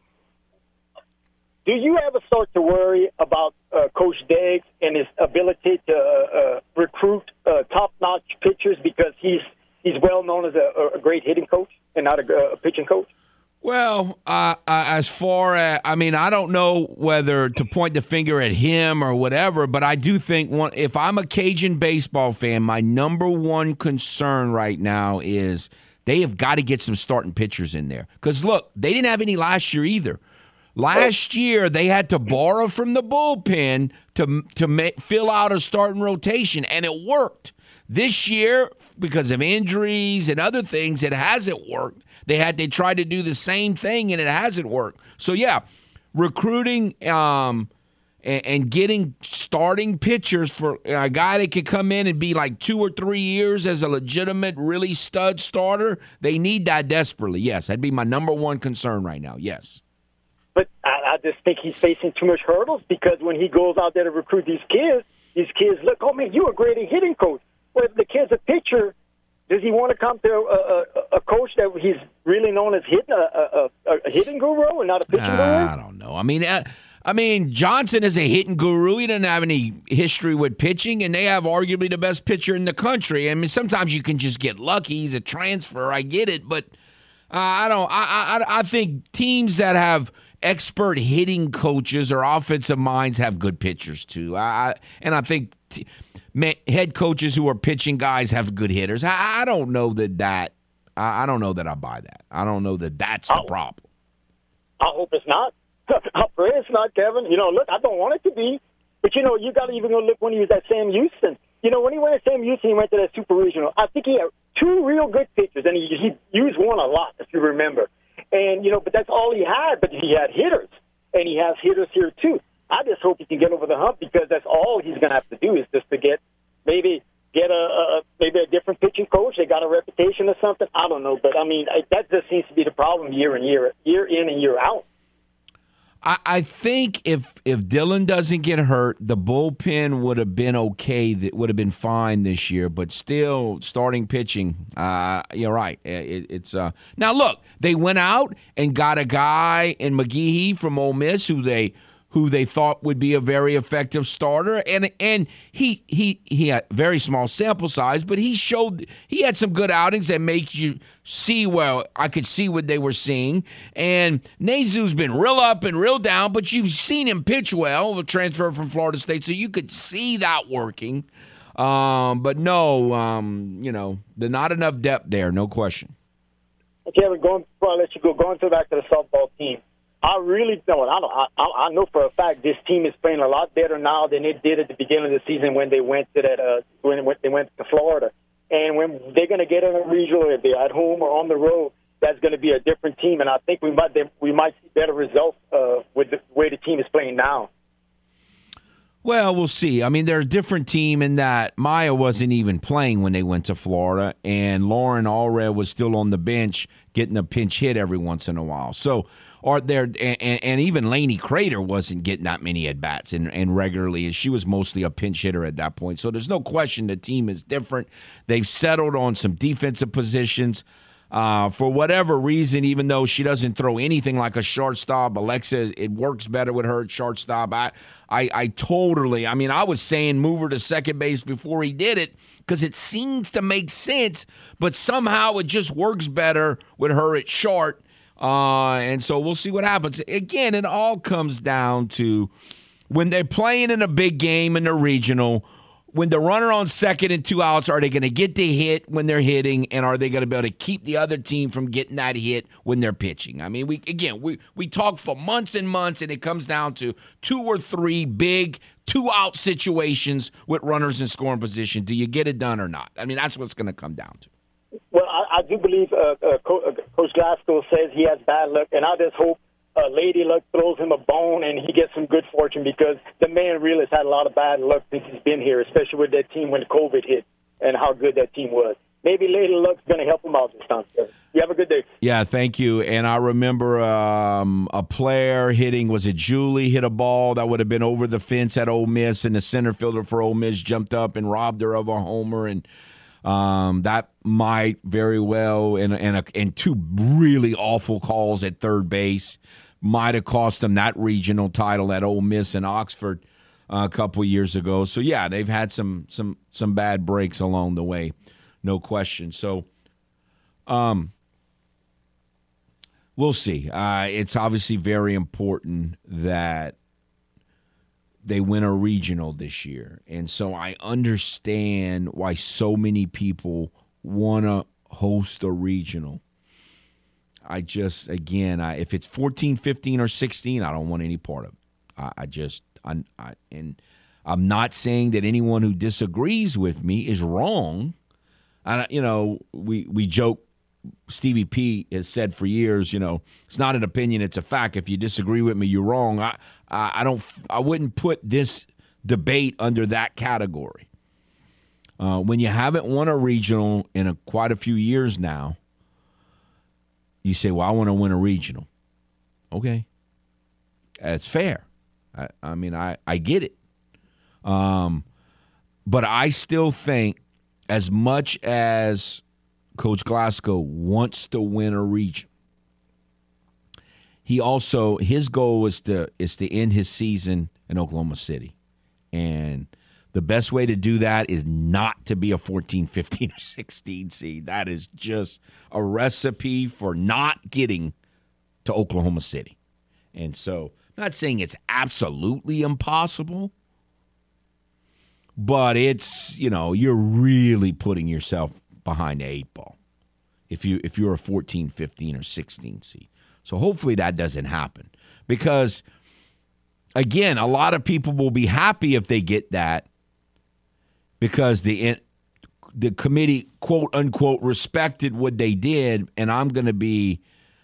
Do you ever start to worry about uh, Coach Deggs and his ability to uh, uh, recruit uh, top-notch pitchers because he's he's well known as a, a great hitting coach and not a, a pitching coach? Well, uh, as far as I mean, I don't know whether to point the finger at him or whatever, but I do think one. If I'm a Cajun baseball fan, my number one concern right now is they have got to get some starting pitchers in there. Because look, they didn't have any last year either. Last year they had to borrow from the bullpen to to ma- fill out a starting rotation, and it worked. This year, because of injuries and other things, it hasn't worked. They had they tried to do the same thing, and it hasn't worked. So yeah, recruiting um, and, and getting starting pitchers for a guy that could come in and be like two or three years as a legitimate, really stud starter, they need that desperately. Yes, that'd be my number one concern right now. Yes. But I, I just think he's facing too much hurdles because when he goes out there to recruit these kids, these kids look, oh man, you're a great hitting coach. Well, if the kid's a pitcher, does he want to come to a, a, a coach that he's really known as hitting a, a, a hitting guru and not a pitching uh, guru? I don't know. I mean. Uh, I mean, Johnson is a hitting guru. He doesn't have any history with pitching, and they have arguably the best pitcher in the country. I mean, sometimes you can just get lucky. He's a transfer. I get it, but uh, I don't. I, I I think teams that have expert hitting coaches or offensive minds have good pitchers too. I, and I think t- head coaches who are pitching guys have good hitters. I, I don't know that that. I, I, don't know that I buy that. I don't know that that's the oh. problem. I hope it's not. I pray it's not, Kevin. You know, look, I don't want it to be, but you know, you got to even go look when he was at Sam Houston. You know, when he went to Sam Houston, he went to that super regional. I think he had two real good pitchers, and he, he used one a lot, if you remember. And you know, but that's all he had. But he had hitters, and he has hitters here too. I just hope he can get over the hump because that's all he's going to have to do is just to get maybe get a, a maybe a different pitching coach. They got a reputation or something. I don't know, but I mean that just seems to be the problem year in year year in and year out. I, I think if if Dylan doesn't get hurt, the bullpen would have been okay. That would have been fine this year. But still, starting pitching, uh, you're right. It, it's uh, now look. They went out and got a guy in McGehee from Ole Miss who they who they thought would be a very effective starter, and and he he he had very small sample size, but he showed he had some good outings that make you see well. I could see what they were seeing, and Nezu's been real up and real down, but you've seen him pitch well, the transfer from Florida State, so you could see that working. Um, but no, um, you know, not enough depth there, no question. Okay, we're going. Let you go, going to back to the softball team I really don't. I don't. I, I know for a fact this team is playing a lot better now than it did at the beginning of the season when they went to that. Uh, when they went to Florida, and when they're going to get in a regional, if they're at home or on the road, that's going to be a different team. And I think we might we might see better results uh, with the way the team is playing now. Well, we'll see. I mean, they're a different team in that Maya wasn't even playing when they went to Florida, and Lauren Allred was still on the bench getting a pinch hit every once in a while. So or there and, and even Laney Crater wasn't getting that many at bats and, and regularly as she was mostly a pinch hitter at that point. So there's no question the team is different. They've settled on some defensive positions. Uh, for whatever reason, even though she doesn't throw anything like a shortstop, Alexa, it works better with her at shortstop. I, I, I totally, I mean, I was saying move her to second base before he did it because it seems to make sense, but somehow it just works better with her at short. Uh, and so we'll see what happens. Again, it all comes down to when they're playing in a big game in the regional, when the runner on second and two outs, are they going to get the hit when they're hitting, and are they going to be able to keep the other team from getting that hit when they're pitching? I mean, we again we we talk for months and months, and it comes down to two or three big two out situations with runners in scoring position. Do you get it done or not? I mean, that's what's going to come down to. Well, I, I do believe uh, uh, Co- uh, Coach Glasgow says he has bad luck, and I just hope uh, Lady Luck throws him a bone and he gets some good fortune because the man really has had a lot of bad luck since he's been here, especially with that team when COVID hit and how good that team was. Maybe Lady Luck's going to help him out this time. You have a good day. Yeah, thank you. And I remember um, a player hitting, was it Julie, hit a ball that would have been over the fence at Ole Miss, and the center fielder for Ole Miss jumped up and robbed her of a homer. And um, that might very well, and and, a, and two really awful calls at third base might have cost them that regional title at Ole Miss and Oxford uh, a couple years ago. So yeah, they've had some some some bad breaks along the way, no question. So, um, we'll see. Uh, it's obviously very important that they win a regional this year. And so I understand why so many people want to host a regional. I just, again, I, if it's 14, 15, or 16, I don't want any part of it. I, I just, I, I, and I'm not saying that anyone who disagrees with me is wrong. I, you know, we, we joke Stevie P has said for years, you know, it's not an opinion, it's a fact. If you disagree with me, you're wrong. I, I, I don't, I wouldn't put this debate under that category. Uh, when you haven't won a regional in a, quite a few years now, you say, "Well, I want to win a regional." Okay, that's fair. I, I mean, I, I get it. Um, but I still think, as much as Coach Glasgow wants to win a region, he also his goal is to is to end his season in Oklahoma City, and the best way to do that is not to be a 14, 15, or 16 seed. That is just a recipe for not getting to Oklahoma City. And so, not saying it's absolutely impossible, but it's, you know, you're really putting yourself behind the eight ball if you if you're a 14, 15 or 16 seed. So hopefully that doesn't happen because again, a lot of people will be happy if they get that because the the committee quote unquote respected what they did, and I'm going to be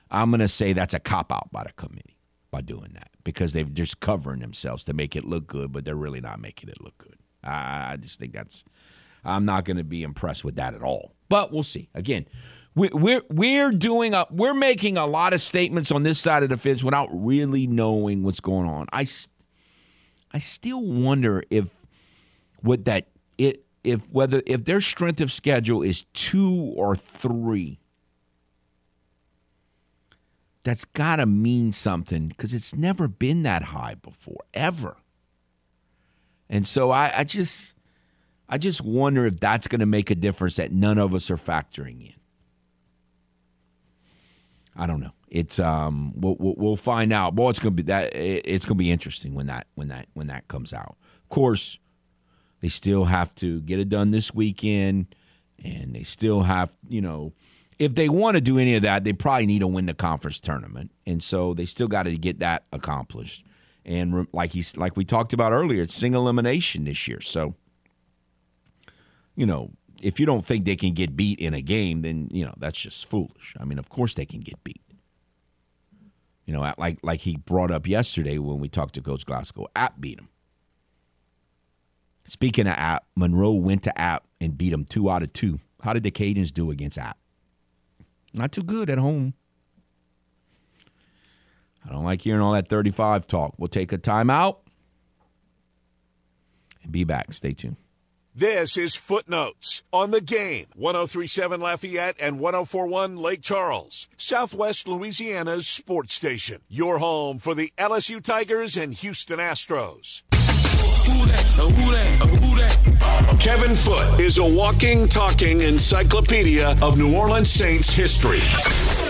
I'm going to say that's a cop out by the committee by doing that because they're just covering themselves to make it look good, but they're really not making it look good. I, I just think that's I'm not going to be impressed with that at all. But we'll see. Again, we, we're we're doing a we're making a lot of statements on this side of the fence without really knowing what's going on. I I still wonder if what that it if whether if their strength of schedule is two or three, that's got to mean something because it's never been that high before ever. And so I, I just I just wonder if that's going to make a difference that none of us are factoring in. I don't know. It's um we'll, we'll find out. Boy, it's gonna be that it's gonna be interesting when that when that when that comes out. Of course, they still have to get it done this weekend, and they still have, you know, if they want to do any of that, they probably need to win the conference tournament, and so they still got to get that accomplished. And like he's like we talked about earlier, it's single elimination this year, so you know if you don't think they can get beat in a game, then you know that's just foolish. I mean, of course they can get beat. You know, like like he brought up yesterday when we talked to Coach Glasgow, App beat him. Speaking of App, Monroe went to App and beat them two out of two. How did the Cajuns do against App? Not too good at home. I don't like hearing all that 35 talk. We'll take a timeout and be back. Stay tuned. This is Footnotes on the game. 1037 Lafayette and 1041 Lake Charles, Southwest Louisiana's sports station. Your home for the LSU Tigers and Houston Astros. Kevin Foote is a walking, talking encyclopedia of New Orleans Saints history.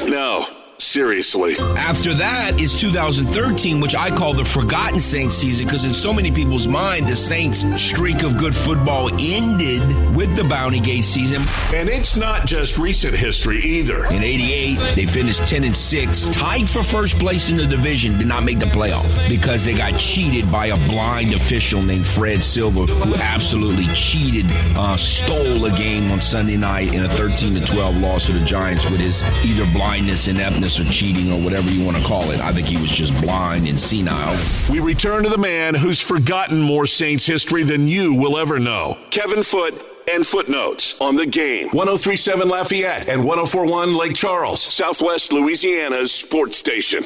No. Seriously. After that is 2013, which I call the forgotten Saints season because in so many people's mind, the Saints streak of good football ended with the Bounty Gate season. And it's not just recent history either. In 88, they finished 10 and 6, tied for first place in the division, did not make the playoff because they got cheated by a blind official named Fred Silva who absolutely cheated, uh, stole a game on Sunday night in a 13 to 12 loss to the Giants with his either blindness, ineptness, or cheating or whatever you want to call it. I think he was just blind and senile. We return to the man who's forgotten more Saints history than you will ever know. Kevin Foote and footnotes on the game. 1037 Lafayette and 1041 Lake Charles, Southwest Louisiana's sports station.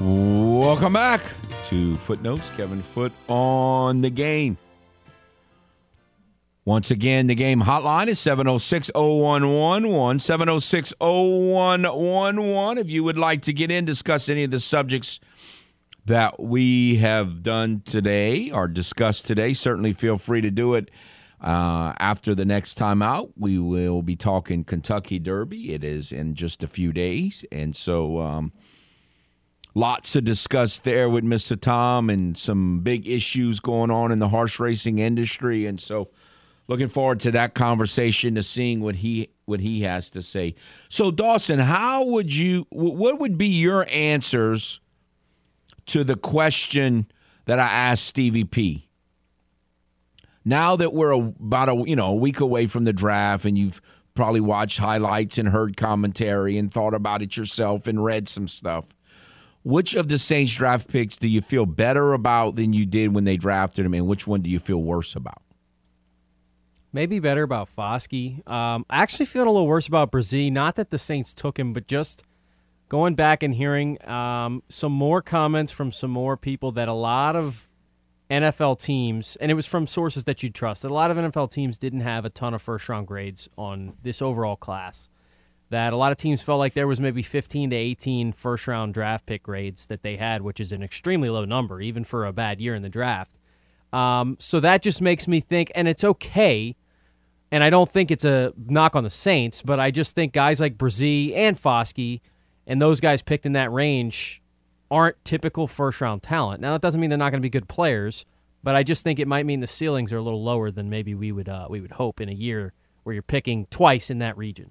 Welcome back to Footnotes. Kevin Foote on the game. Once again, the game hotline is 706 0111. 706 0111. If you would like to get in, discuss any of the subjects that we have done today or discussed today, certainly feel free to do it uh, after the next time out. We will be talking Kentucky Derby. It is in just a few days. And so, um, lots to discuss there with Mr. Tom and some big issues going on in the horse racing industry. And so, looking forward to that conversation to seeing what he what he has to say. So Dawson, how would you what would be your answers to the question that I asked Stevie P. Now that we're about a you know a week away from the draft, and you've probably watched highlights and heard commentary and thought about it yourself and read some stuff. Which of the Saints draft picks do you feel better about than you did when they drafted him, and which one do you feel worse about? Maybe better about Foskey. Um, I actually feel a little worse about Bresee. Not that the Saints took him, but just going back and hearing um, some more comments from some more people that a lot of NFL teams, and it was from sources that you trust, that a lot of NFL teams didn't have a ton of first round grades on this overall class. That a lot of teams felt like there was maybe 15 to 18 first round draft pick grades that they had, which is an extremely low number, even for a bad year in the draft. Um, so that just makes me think, and it's okay. And I don't think it's a knock on the Saints, but I just think guys like Bresee and Foskey and those guys picked in that range aren't typical first round talent. Now that doesn't mean they're not going to be good players, but I just think it might mean the ceilings are a little lower than maybe we would uh, we would hope in a year where you're picking twice in that region.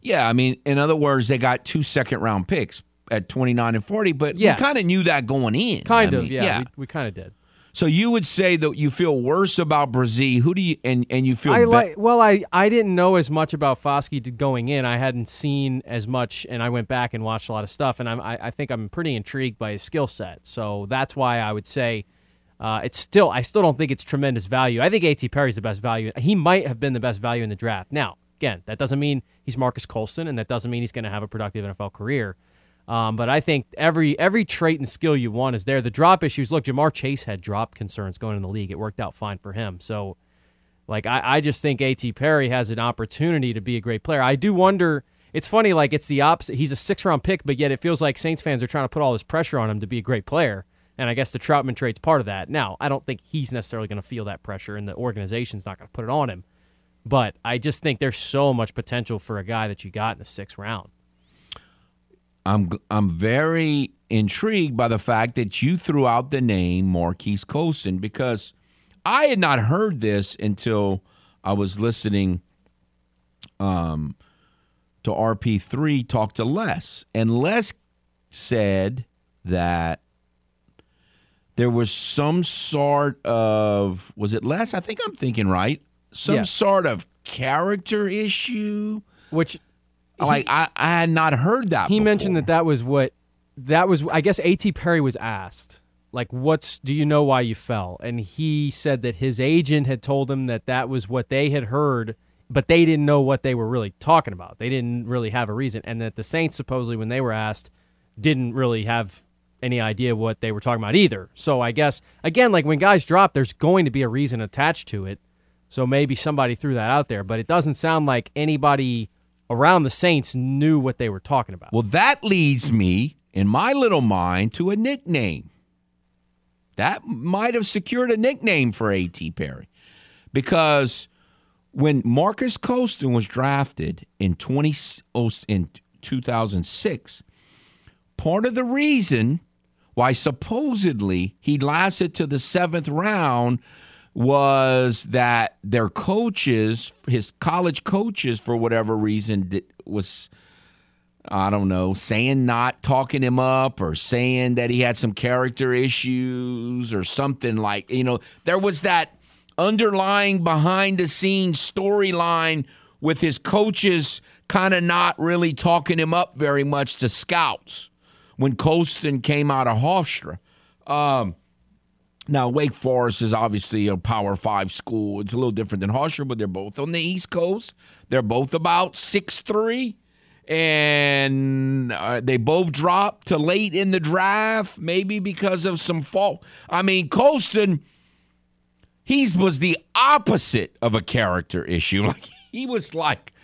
Yeah, I mean, in other words, they got two second round picks at 29 and 40, but Yes. we kind of knew that going in. Kind I of, mean, yeah, We, we kind of did. So you would say that you feel worse about Bresee. Who do you and and you feel I be- like. Well, I I didn't know as much about Foskey going in. I hadn't seen as much, and I went back and watched a lot of stuff. And I'm, I I think I'm pretty intrigued by his skill set. So that's why I would say uh, it's still. I still don't think it's tremendous value. I think A.T. Perry's the best value. He might have been the best value in the draft. Now, again, that doesn't mean he's Marques Colston, and that doesn't mean he's going to have a productive NFL career. Um, but I think every every trait and skill you want is there. The drop issues. Look, Ja'Marr Chase had drop concerns going in the league. It worked out fine for him. So. Like I, I just think A.T. Perry has an opportunity to be a great player. I do wonder. It's funny, like it's the opposite. He's a six round pick, but yet it feels like Saints fans are trying to put all this pressure on him to be a great player. And I guess the Trautman trade's part of that. Now, I don't think he's necessarily going to feel that pressure, and the organization's not going to put it on him. But I just think there's so much potential for a guy that you got in the sixth round. I'm I'm very intrigued by the fact that you threw out the name Marques Colston because I had not heard this until I was listening um, to RP3 talk to Les, and Les said that there was some sort of was it Les? I think I'm thinking right. Some Yeah. sort of character issue. Which Like I, I had not heard that. he mentioned that that was what that was i guess A.T. Perry was asked like what's do you know why you fell? And he said that his agent had told him that that was what they had heard but they didn't know what they were really talking about. They didn't really have a reason. And that the saints supposedly when they were asked didn't really have any idea what they were talking about either. So i guess again like when guys drop there's going to be a reason attached to it. So maybe somebody threw that out there but it doesn't sound like anybody around the saints knew what they were talking about Well, that leads me in my little mind to a nickname. That might have secured a nickname for A.T. Perry because when Marques Colston was drafted in 20 oh, in 2006, part of the reason why supposedly he lasted to the seventh round was that their coaches, his college coaches, for whatever reason, was I don't know, saying not talking him up or saying that he had some character issues or something like, you know, there was that underlying behind the scenes storyline with his coaches kind of not really talking him up very much to scouts when Colston came out of Hofstra. Um, now, Wake Forest is obviously a Power Five school. It's a little different than Hofstra, but they're both on the East Coast. They're both about six three and uh, they both dropped to late in the draft, maybe because of some fault. I mean, Colston, he was the opposite of a character issue. Like he was like,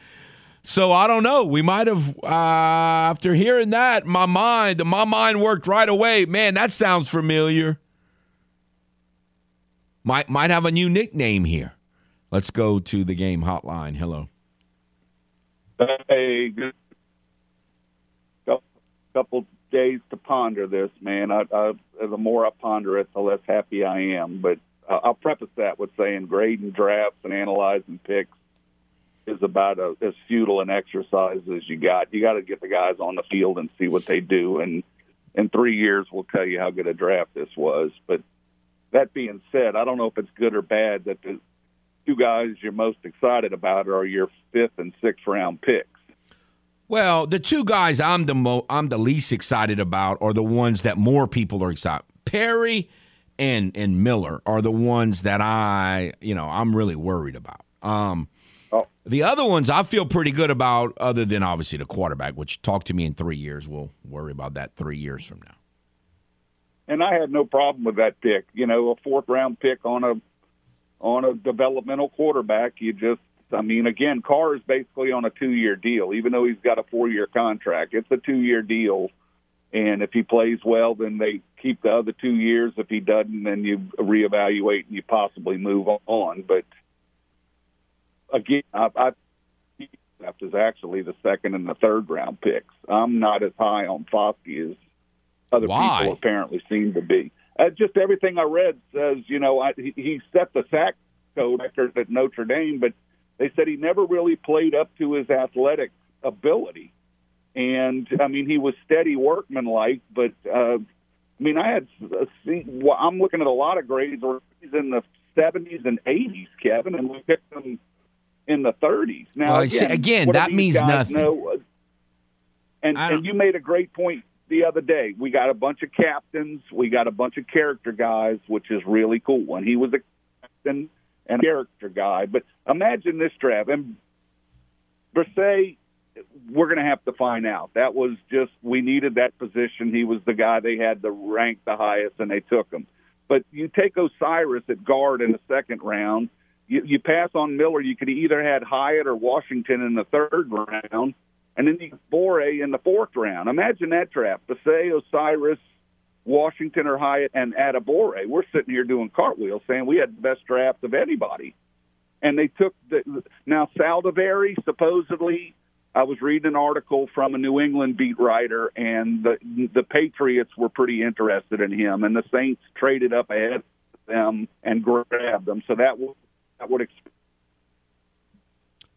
so I don't know. We might have uh, after hearing that, my mind, my mind worked right away. Man, that sounds familiar. Might might have a new nickname here. Let's go to the game hotline. Hello. Hey, good couple days to ponder this, man. I, I, the more I ponder it, the less happy I am. But uh, I'll preface that with saying grading drafts and analyzing picks is about a, as futile an exercise as you got. You got to get the guys on the field and see what they do. And in three years, we'll tell you how good a draft this was. But that being said, I don't know if it's good or bad that the two guys you're most excited about are your fifth and sixth round picks. Well, the two guys I'm the mo- I'm the least excited about are the ones that more people are excited. Perry and and Miller are the ones that I you know I'm really worried about. Um, Oh. The other ones I feel pretty good about, other than obviously the quarterback, which talk to me in three years. We'll worry about that three years from now. And I had no problem with that pick. You know, a fourth round pick on a on a developmental quarterback. You just, I mean, again, Carr is basically on a two year deal, even though he's got a four year contract. It's a two year deal, and if he plays well, then they keep the other two years. If he doesn't, then you reevaluate and you possibly move on. But again, I. I is actually the second and the third round picks. I'm not as high on Foskey as other Why? people apparently seem to be. Uh, just everything I read says, you know, I, he, he set the sack code record at Notre Dame, but they said he never really played up to his athletic ability. And I mean, he was steady workmanlike, but uh, I mean, I had uh, see, well, I'm looking at a lot of grades where he's in the 70s and 80s, Kevin, and we picked him in the 30s. Now, Well, again, see, again, that means nothing. know? And and you made a great point the other day. We got a bunch of captains, we got a bunch of character guys, which is really cool. And he was a captain and a character guy. But imagine this draft. And Bresee, we're going to have to find out. That was just we needed that position. He was the guy they had to rank the highest, and they took him. But you take O'Cyrus at guard in the second round. You, you pass on Miller. You could either had Hyatt or Washington in the third round, and then you Bore in the fourth round. Imagine that draft: Bresee, O'Cyrus, Washington or Hyatt, and Adebawore. We're sitting here doing cartwheels, saying we had the best draft of anybody. And they took the now Saldiveri supposedly. I was reading an article from a New England beat writer, and the the Patriots were pretty interested in him, and the Saints traded up ahead of them and grabbed them. So that would that would explain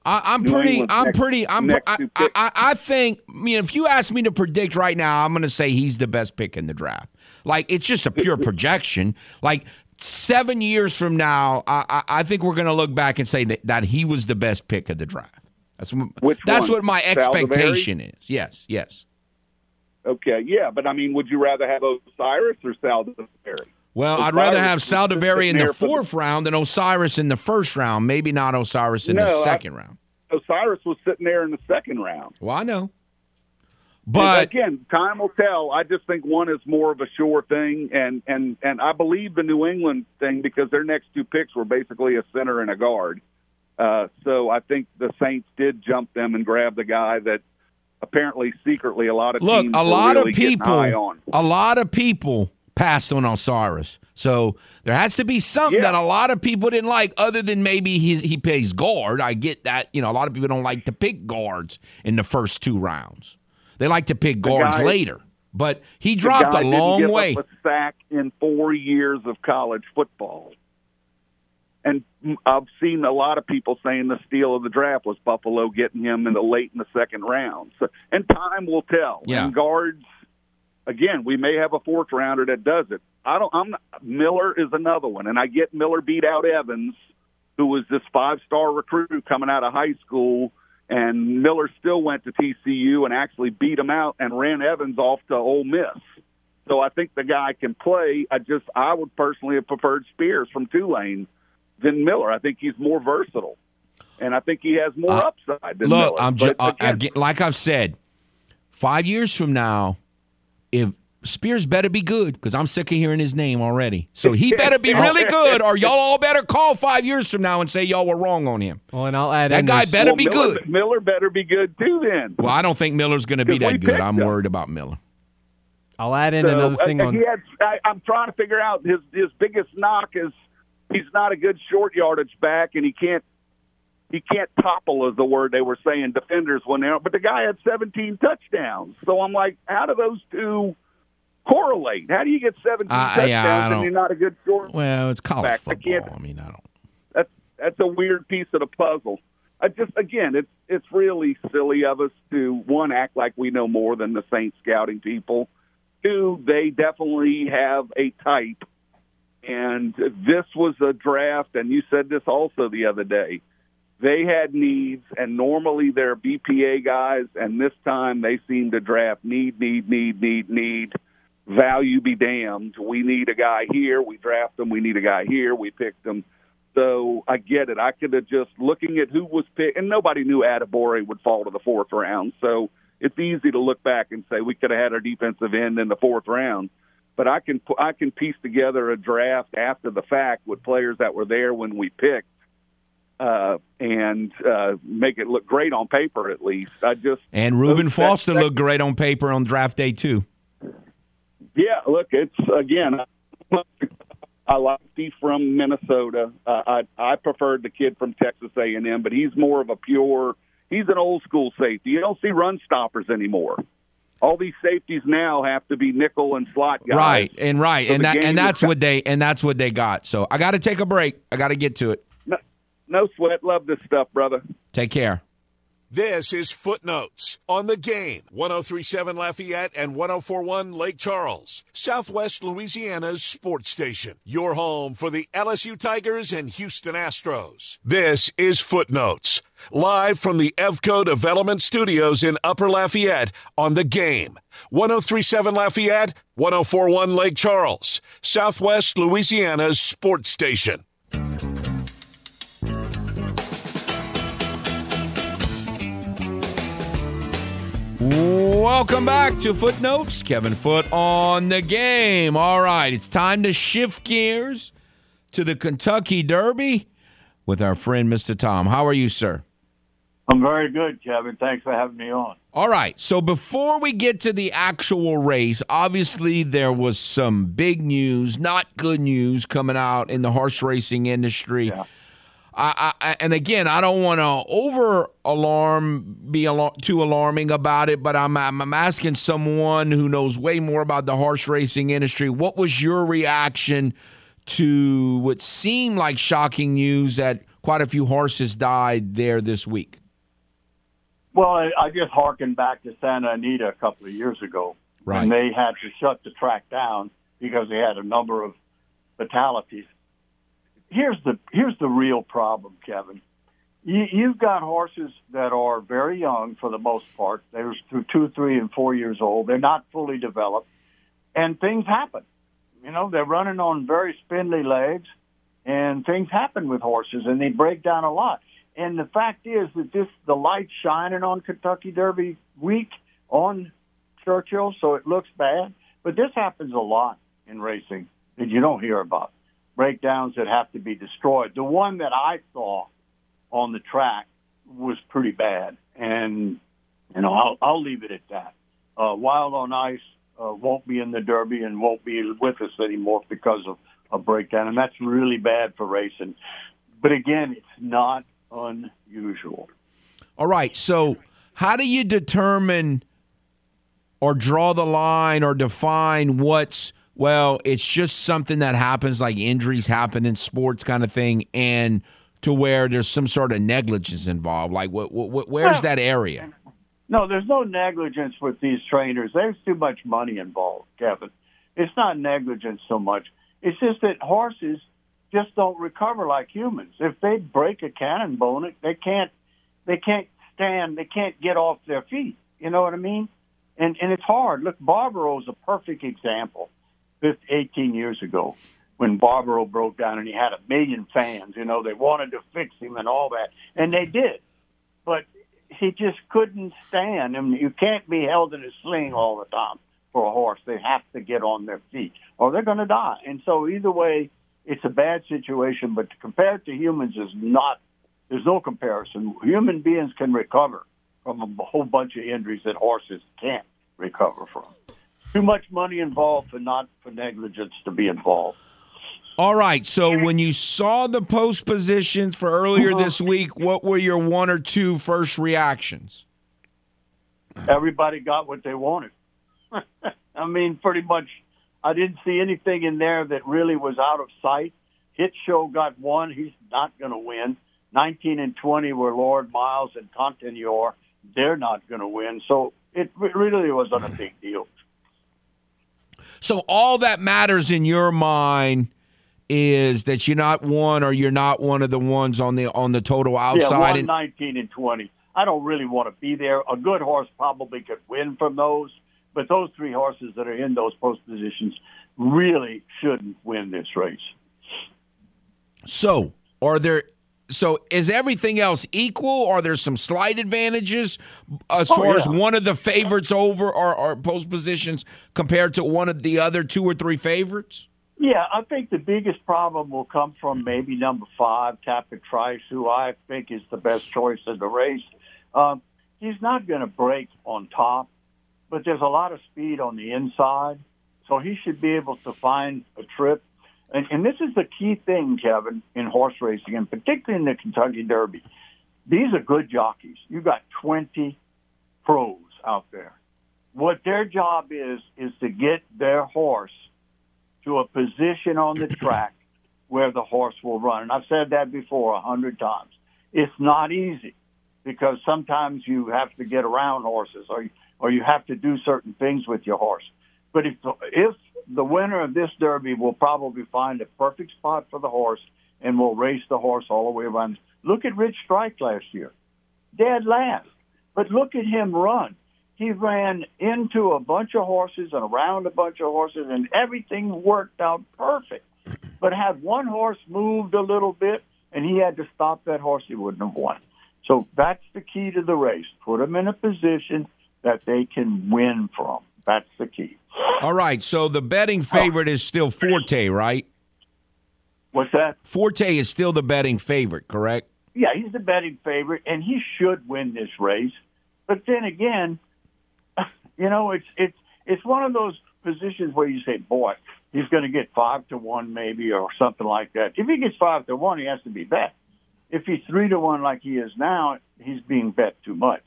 I, I'm New pretty. I'm next- pretty. I'm. I, I. I, think. I mean, if you ask me to predict right now, I'm going to say he's the best pick in the draft. Like it's just a pure projection. Like seven years from now, I, I, I think we're going to look back and say that, that he was the best pick of the draft. That's what, Which that's one? what my Saldiveri? expectation is. Yes. Yes. okay. Yeah, but I mean, would you rather have O'Cyrus or Saldiveri? Well, I'd rather have Saldiveri in the for the- fourth round than O'Cyrus in the first round. Maybe not O'Cyrus in No, the I- second round. O'Cyrus was sitting there in the second round. Well, I know. And But again, time will tell. I just think one is more of a sure thing, and and and I believe the New England thing because their next two picks were basically a center and a guard. Uh, so I think the Saints did jump them and grab the guy that apparently secretly a lot of Look, a lot really of people, a lot of people passed on O'Cyrus. So there has to be something Yeah. that a lot of people didn't like, other than maybe he he plays guard. I get that. You know, a lot of people don't like to pick guards in the first two rounds. They like to pick guards guy- later. But he dropped a long way. A sack in four years of college football. And I've seen a lot of people saying the steal of the draft was Buffalo getting him in the late in the second round. So, and time will tell. Yeah. And guards, again, we may have a fourth rounder that does it. I don't. I'm Miller is another one, and I get Miller beat out Evans, who was this five star recruit coming out of high school. And Miller still went to TCU and actually beat him out and ran Evans off to Ole Miss. So I think the guy can play. I just I would personally have preferred Spears from Tulane than Miller. I think he's more versatile, and I think he has more Uh, upside than Look, Miller. I'm just But again, again, like I've said, five years from now, if Spears better be good because I'm sick of hearing his name already. So he better be really good, or y'all all better call five years from now and say y'all were wrong on him. Well, and I'll add That in guy this- better well, be Miller, good. Miller better be good too. Then Well, I don't think Miller's going to be that good. I'm him. worried about Miller. I'll add in So, another thing uh, on. he had, I, I'm trying to figure out his his biggest knock is he's not a good short yardage back, and he can't he can't topple is the word they were saying defenders when they're. But the guy had 17 touchdowns, so I'm like, how do those two correlate? How do you get 17 Uh, touchdowns yeah, and you're not a good short? Well, it's college Back, I football. can't- I mean, I don't. That's that's a weird piece of the puzzle. I just again, it's it's really silly of us to one act like we know more than the Saints scouting people. Two, they definitely have a type, And this was a draft, and you said this also the other day. They had needs, and normally they're BPA guys, and this time they seem to draft need, need, need, need, need. Value be damned. We need a guy here. We draft him. We need a guy here. We picked him. So I get it. I could have just looking at who was picked, and nobody knew Adebawore would fall to the fourth round. So it's easy to look back and say we could have had our defensive end in the fourth round. But I can I can piece together a draft after the fact with players that were there when we picked, uh, and uh, make it look great on paper at least. I just and Reuben Foster that- looked great on paper on draft day too. Yeah, look, it's again. I like Steve from Minnesota. Uh, I I preferred the kid from Texas A and M, but he's more of a pure. He's an old school safety. You don't see run stoppers anymore. All these safeties now have to be nickel and slot guys. Right and right, So and that and that's what they and that's what they got. So I got to take a break. I got to get to it. No, no sweat. Love this stuff, brother. Take care. This is Footenotes on the game. 1037 Lafayette and 1041 Lake Charles, Southwest Louisiana's sports station. Your home for the LSU Tigers and Houston Astros. This is Footenotes, live from the EFCO Development Studios in Upper Lafayette on the game. 1037 Lafayette, 1041 Lake Charles, Southwest Louisiana's sports station. Welcome back to Footenotes. Kevin Foote on the game. All right, it's time to shift gears to the Kentucky Derby with our friend Mr. Tom. How are you, sir? I'm very good, Kevin. Thanks for having me on. All right. So before we get to the actual race, obviously there was some big news, not good news, coming out in the horse racing industry. Yeah. I, I, and again, I don't want to over alarm, be alar- too alarming about it, but I'm, I'm I'm asking someone who knows way more about the horse racing industry. What was your reaction to what seemed like shocking news that quite a few horses died there this week? Well, I, I just harkened back to Santa Anita a couple of years ago Right. when they had to shut the track down because they had a number of fatalities. Here's the here's the real problem, Kevin. You, you've got horses that are very young for the most part. They're through two, three, and four years old. They're not fully developed, and things happen. You know, they're running on very spindly legs, and things happen with horses, and they break down a lot. And the fact is that this the light's shining on Kentucky Derby week on Churchill, so it looks bad. But this happens a lot in racing that you don't hear about. Breakdowns that have to be destroyed. The one that I saw on the track was pretty bad, and you know I'll, I'll leave it at that. Uh, Wild on Ice uh, won't be in the Derby and won't be with us anymore because of a breakdown, and that's really bad for racing. But again, it's not unusual. All right. So, how do you determine or draw the line or define what's, well, it's just something that happens, like injuries happen in sports kind of thing, and to where there's some sort of negligence involved? Like, what, what, where's that area? No, there's no negligence with these trainers. There's too much money involved, Kevin. It's not negligence so much. It's just that horses just don't recover like humans. If they break a cannon bone, they can't they can't stand, they can't get off their feet. You know what I mean? And and it's hard. Look, Barbaro is a perfect example. 15, 18 years ago, when Barbaro broke down and he had a million fans, you know, they wanted to fix him and all that, and they did. But he just couldn't stand. I mean, you can't be held in a sling all the time for a horse. They have to get on their feet, or they're going to die. And so, either way, it's a bad situation. But compared to humans, is not. There's no comparison. Human beings can recover from a whole bunch of injuries that horses can't recover from. Too much money involved for not for negligence to be involved. All right. So, when you saw the post positions for earlier Uh-huh. this week, what were your one or two first reactions? everybody got what they wanted. I mean, pretty much, I didn't see anything in there that really was out of sight. Hit Show got one. He's not going to win. 19 and 20 were Lord Miles and Continuar. They're not going to win. So it really wasn't a big deal. So all that matters in your mind is that you're not one or you're not one of the ones on the on the total outside. and, nineteen and twenty. I don't really want to be there. A good horse probably could win from those, but those three horses that are in those post positions really shouldn't win this race. so, are there? So, is everything else equal? Are there some slight advantages as Oh, far as one of the favorites over or, or post positions compared to one of the other two or three favorites? Yeah, I think the biggest problem will come from maybe number five, Tapit Trice, who I think is the best choice in the race. Um, he's not going to break on top, but there's a lot of speed on the inside, so he should be able to find a trip. And, and this is the key thing, Kevin, in horse racing, and particularly in the Kentucky Derby. These are good jockeys. You got 20 pros out there. What their job is is to get their horse to a position on the track where the horse will run. And I've said that before a hundred times. It's not easy because sometimes you have to get around horses or or you have to do certain things with your horse. But if if the winner of this derby will probably find a perfect spot for the horse and will race the horse all the way around. Look at Rich Strike last year, dead last. But look at him run he ran into a bunch of horses and around a bunch of horses, and everything worked out perfect. But had one horse moved a little bit and he had to stop that horse, he wouldn't have won. So that's the key to the race. Put them in a position that they can win from. That's the key. All right. So the betting oh. favorite is still Forte, right? What's that? Forte is still the betting favorite, correct? Yeah, he's the betting favorite, and he should win this race. But then again, you know, it's it's it's one of those positions where you say, "Boy, he's going to get five to one, maybe, or something like that." If he gets five to one, he has to be bet. If he's three to one, like he is now, he's being bet too much.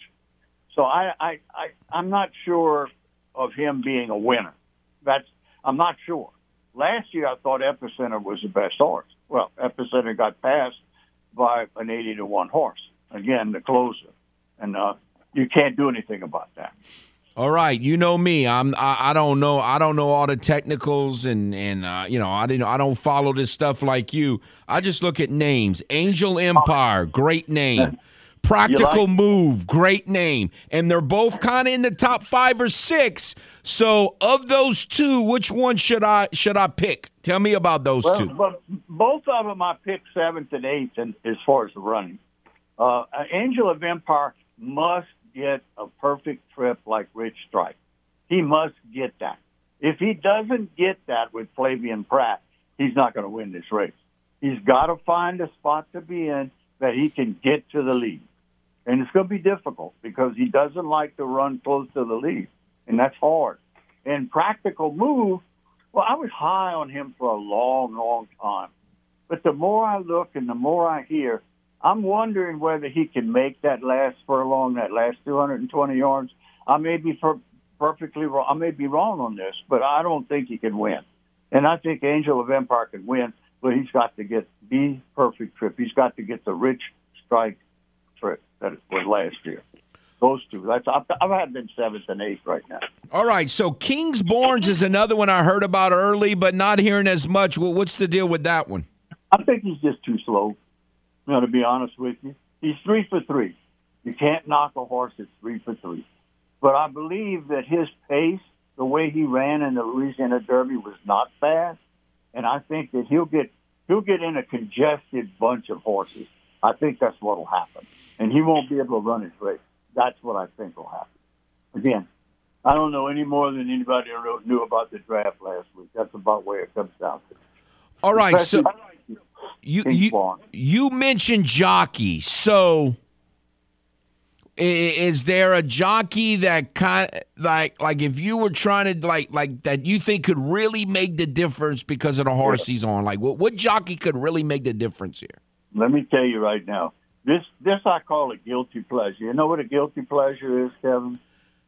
So I I, I I'm not sure of him being a winner. That's I'm not sure. Last year, I thought Epicenter was the best horse. Well, Epicenter got passed by an 80 to 1 horse. Again, the closer. And uh, you can't do anything about that. All right, you know me. I'm. I, I don't know. I don't know all the technicals, and and uh, you know I didn't. I don't follow this stuff like you. I just look at names. Angel Empire, great name. Practical like- Move, great name, and they're both kind of in the top five or six. So, of those two, which one should I should I pick? Tell me about those Well, two. but both of them I picked seventh and eighth in, as far as the running. Uh, Angel of Empire must get a perfect trip like Rich Strike. He must get that. If he doesn't get that with Flavien Prat, he's not going to win this race. He's got to find a spot to be in that he can get to the lead. And it's going to be difficult because he doesn't like to run close to the lead, and that's hard. And practical move, well, I was high on him for a long, long time. But the more I look and the more I hear, I'm wondering whether he can make that last furlong, that last 220 yards. I may be per- perfectly wrong. I may be wrong on this, but I don't think he can win. And I think Angel of Empire can win, but he's got to get the perfect trip. He's got to get the rich strike that it was last year. Those two. That's I've, I've had them seventh and eighth right now. All right, so Kingsbarns is another one I heard about early, but not hearing as much. Well, what's the deal with that one? I think he's just too slow. You know, to be honest with you, he's three for three. You can't knock a horse that's three for three. But I believe that his pace, the way he ran in the Louisiana Derby, was not fast, and I think that he'll get he'll get in a congested bunch of horses. I think that's what will happen, and he won't be able to run his race. That's what I think will happen. Again, I don't know any more than anybody knew about the draft last week. That's about where it comes down to. All right, so Especially- you you, you mentioned jockey. So is there a jockey that kind like like if you were trying to like like that you think could really make the difference because of the horse he's on? Like what what jockey could really make the difference here? Let me tell you right now, this this I call a guilty pleasure. You know what a guilty pleasure is, Kevin?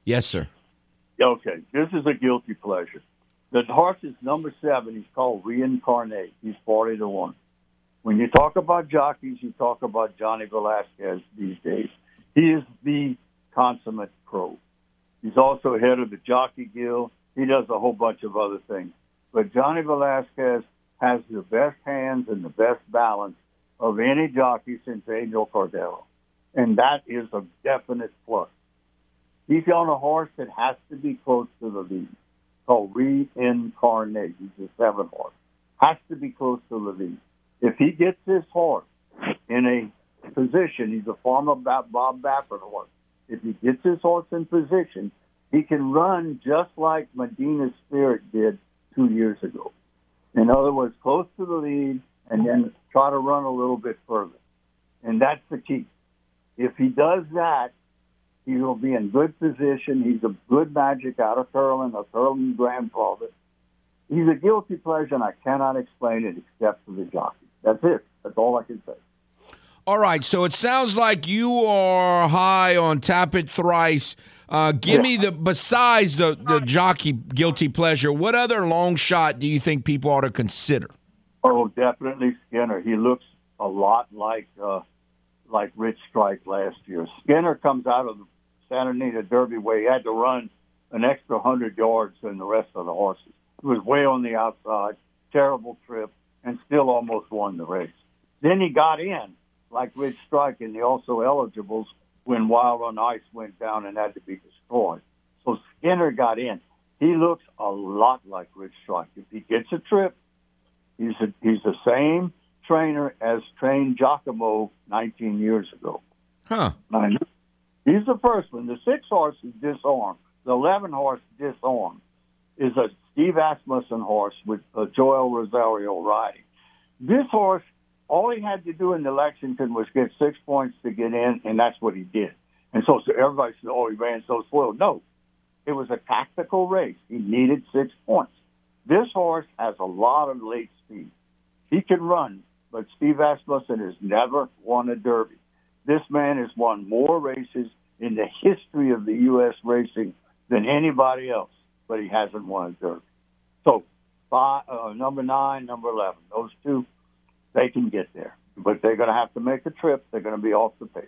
Yes, sir. Okay, this is a guilty pleasure. The horse is number seven. He's called Reincarnate. He's forty to one. When you talk about jockeys, you talk about Johnny Velazquez these days. He is the consummate pro. He's also head of the Jockey Guild. He does a whole bunch of other things. But Johnny Velazquez has the best hands and the best balance of any jockey since Angel Cordero. And that is a definite plus. He's on a horse that has to be close to the lead, called Reincarnate. He's a seven horse. Has to be close to the lead. If he gets this horse in a position, he's a former Bob Baffert horse. If he gets his horse in position, he can run just like Medina Spirit did two years ago. In other words, close to the lead and then try to run a little bit further. And that's the key. If he does that, he will be in good position. He's a good magic out of Curlin, a Curlin grandfather. He's a guilty pleasure, and I cannot explain it except for the jockey. That's it. That's all I can say. All right, so it sounds like you are high on Tapit Trice. Uh, give me the besides the the jockey guilty pleasure. What other long shot do you think people ought to consider? Oh, definitely Skinner. He looks a lot like uh, like Rich Strike last year. Skinner comes out of the Santa Anita Derby where he had to run an extra hundred yards than the rest of the horses. He was way on the outside, terrible trip, and still almost won the race. Then he got in like Rich Strike and the also eligibles when Wild on Ice went down and had to be destroyed. So Skinner got in. He looks a lot like Rich Strike. If he gets a trip, he's a, he's the same trainer as trained Giacomo 19 years ago. Huh. He's the first one. The six horse is disarmed. The 11 horse disarmed is a Steve Asmussen horse with uh, Joel Rosario riding. This horse all he had to do in the Lexington was get six points to get in, and that's what he did. And so, so everybody said, "Oh, he ran so slow." No, it was a tactical race. He needed six points. This horse has a lot of late speed. He can run, but Steve Asmussen has never won a Derby. This man has won more races in the history of the U.S. racing than anybody else, but he hasn't won a Derby. So, five, uh, number nine, number eleven, those two they can get there. But they're going to have to make a trip. They're going to be off the pace.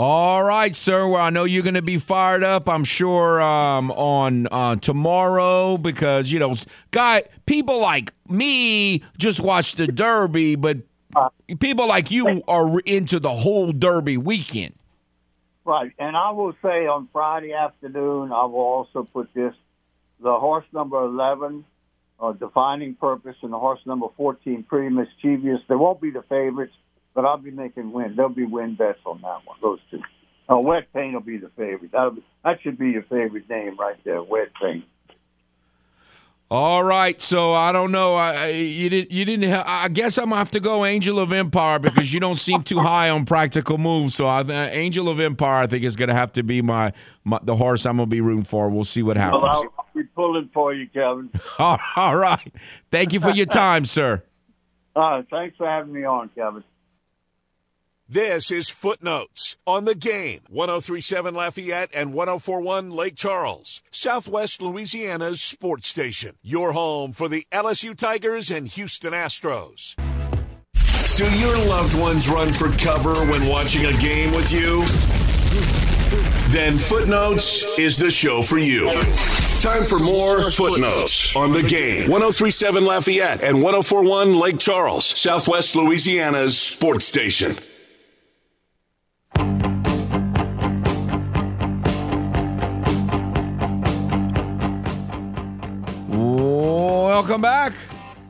All right, sir. Well, I know you're going to be fired up. I'm sure um, on uh, tomorrow because you know, guy, people like me just watch the Derby, but people like you are into the whole Derby weekend. Right, and I will say on Friday afternoon, I will also put this: the horse number eleven uh, defining purpose, and the horse number 14, pretty mischievous. They won't be the favorites, but I'll be making win. There'll be win bets on that one, those two. Uh, Wet Paint will be the favorite. That'll be, that should be your favorite name right there, Wet Paint. All right, so I don't know. I you didn't you didn't. I guess I'm gonna have to go Angel of Empire because you don't seem too high on practical moves. So I, uh, Angel of Empire, I think is gonna have to be my, my the horse I'm gonna be rooting for. We'll see what happens. Well, I'll, I'll be pulling for you, Kevin. all, right, thank you for your time, sir. Right, thanks for having me on, Kevin. This is Footenotes on the game. 1037 Lafayette and 1041 Lake Charles, Southwest Louisiana's sports station. Your home for the LSU Tigers and Houston Astros. Do your loved ones run for cover when watching a game with you? Then Footenotes is the show for you. Time for more Footenotes on the game. 1037 Lafayette and 1041 Lake Charles, Southwest Louisiana's sports station. Welcome back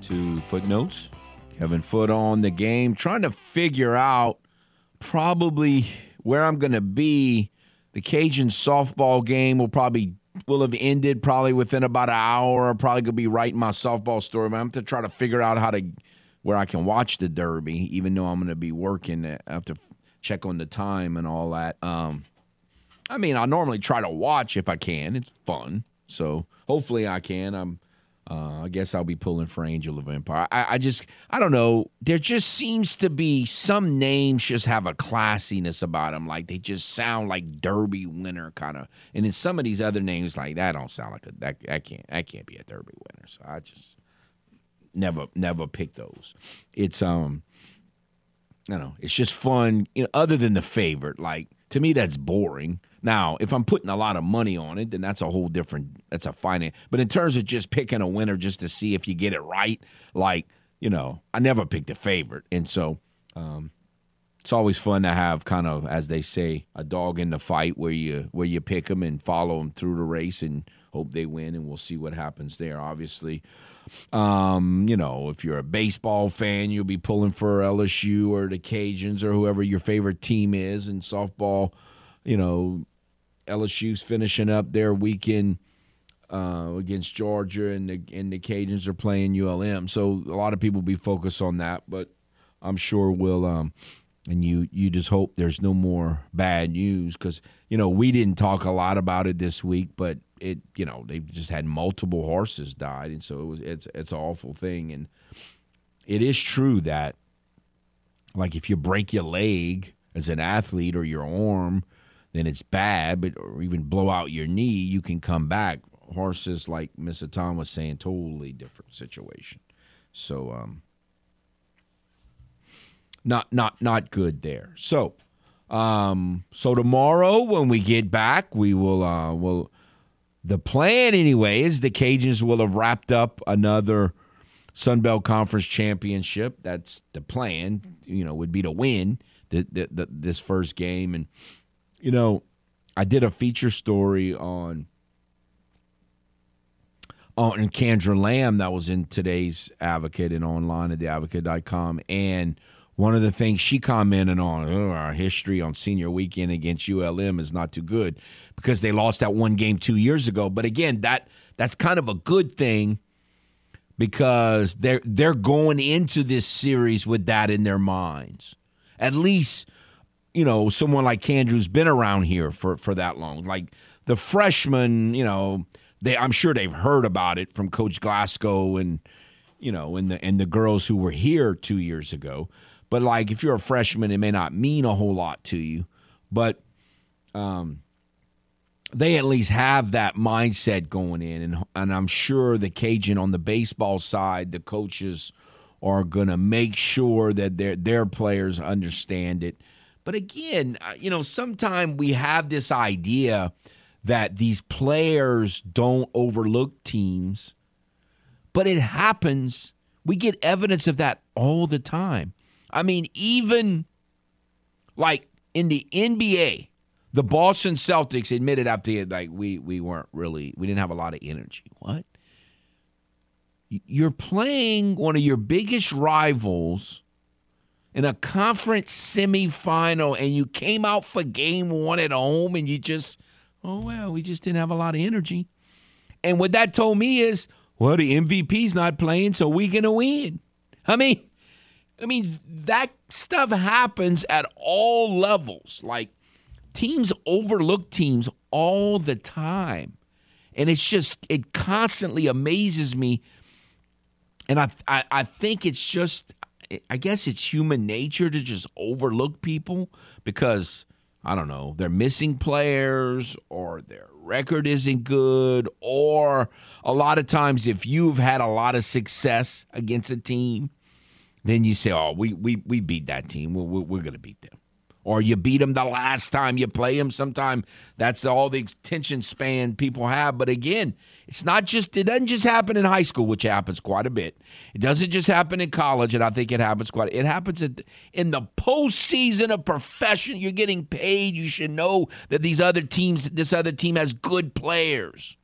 to Footenotes. Kevin Foote on the game, trying to figure out probably where I'm going to be. The Cajun softball game will probably will have ended probably within about an hour. I'm probably going to be writing my softball story. But I'm to try to figure out how to where I can watch the Derby, even though I'm going to be working. I have to check on the time and all that. Um, I mean, I normally try to watch if I can. It's fun, so hopefully I can. I'm uh, I guess I'll be pulling for Angel of Empire. I, I, just, I don't know. There just seems to be some names just have a classiness about them. Like they just sound like Derby winner kind of. And then some of these other names, like that, don't sound like a that. That can't. That can't be a Derby winner. So I just never, never pick those. It's um, I don't know. It's just fun. You know, other than the favorite, like to me, that's boring. Now, if I'm putting a lot of money on it, then that's a whole different. That's a finance. But in terms of just picking a winner, just to see if you get it right, like you know, I never picked a favorite, and so um, it's always fun to have kind of, as they say, a dog in the fight where you where you pick them and follow them through the race and hope they win, and we'll see what happens there. Obviously, um, you know, if you're a baseball fan, you'll be pulling for LSU or the Cajuns or whoever your favorite team is, and softball you know, LSU's finishing up their weekend uh, against Georgia, and the and the Cajuns are playing ULM. So a lot of people be focused on that, but I'm sure we'll. Um, and you you just hope there's no more bad news because you know we didn't talk a lot about it this week, but it you know they've just had multiple horses died, and so it was it's it's an awful thing, and it is true that like if you break your leg as an athlete or your arm then it's bad, but or even blow out your knee, you can come back. Horses, like Mr. Tom was saying, totally different situation. So, um, not not not good there. So, um, so tomorrow when we get back, we will uh, will the plan anyway is the Cajuns will have wrapped up another Sun Belt Conference championship. That's the plan. You know, would be to win the, the, the, this first game and you know, I did a feature story on on Kandra Lamb that was in today's Advocate and online at theadvocate.com. And one of the things she commented on, oh, our history on senior weekend against ULM is not too good because they lost that one game two years ago. But again, that that's kind of a good thing because they're they're going into this series with that in their minds. At least you know, someone like Kandra's been around here for, for that long. Like the freshmen, you know, they I'm sure they've heard about it from Coach Glasgow and you know, and the and the girls who were here two years ago. But like if you're a freshman, it may not mean a whole lot to you. But um they at least have that mindset going in and and I'm sure the Cajun on the baseball side, the coaches are to make sure that their their players understand it but again, uh, you know, sometimes we have this idea that these players don't overlook teams, but it happens. We get evidence of that all the time. I mean, even like in the NBA, the Boston Celtics admitted after like we we weren't really we didn't have a lot of energy. What? You're playing one of your biggest rivals in a conference semifinal and you came out for game one at home and you just, oh, well, we just didn't have a lot of energy. And what that told me is, well, the MVP's not playing, so we're going to win. I mean, I mean, that stuff happens at all levels. Like teams overlook teams all the time. And it's just, it constantly amazes me. And I, I, I think it's just I guess it's human nature to just overlook people because I don't know, they're missing players or their record isn't good or a lot of times if you've had a lot of success against a team, then you say, "Oh, we we we beat that team. We're, we're, we're going to beat them." Or you beat them the last time you play them. Sometimes that's all the attention span people have. But again, it's not just it doesn't just happen in high school, which happens quite a bit. It doesn't just happen in college, and I think it happens quite. It happens in the postseason of profession. You're getting paid. You should know that these other teams, this other team has good players,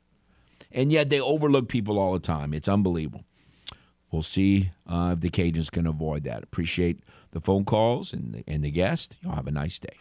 and yet they overlook people all the time. It's unbelievable. We'll see uh, if the Cajuns can avoid that. Appreciate the phone calls and the, and the guest. Y'all have a nice day.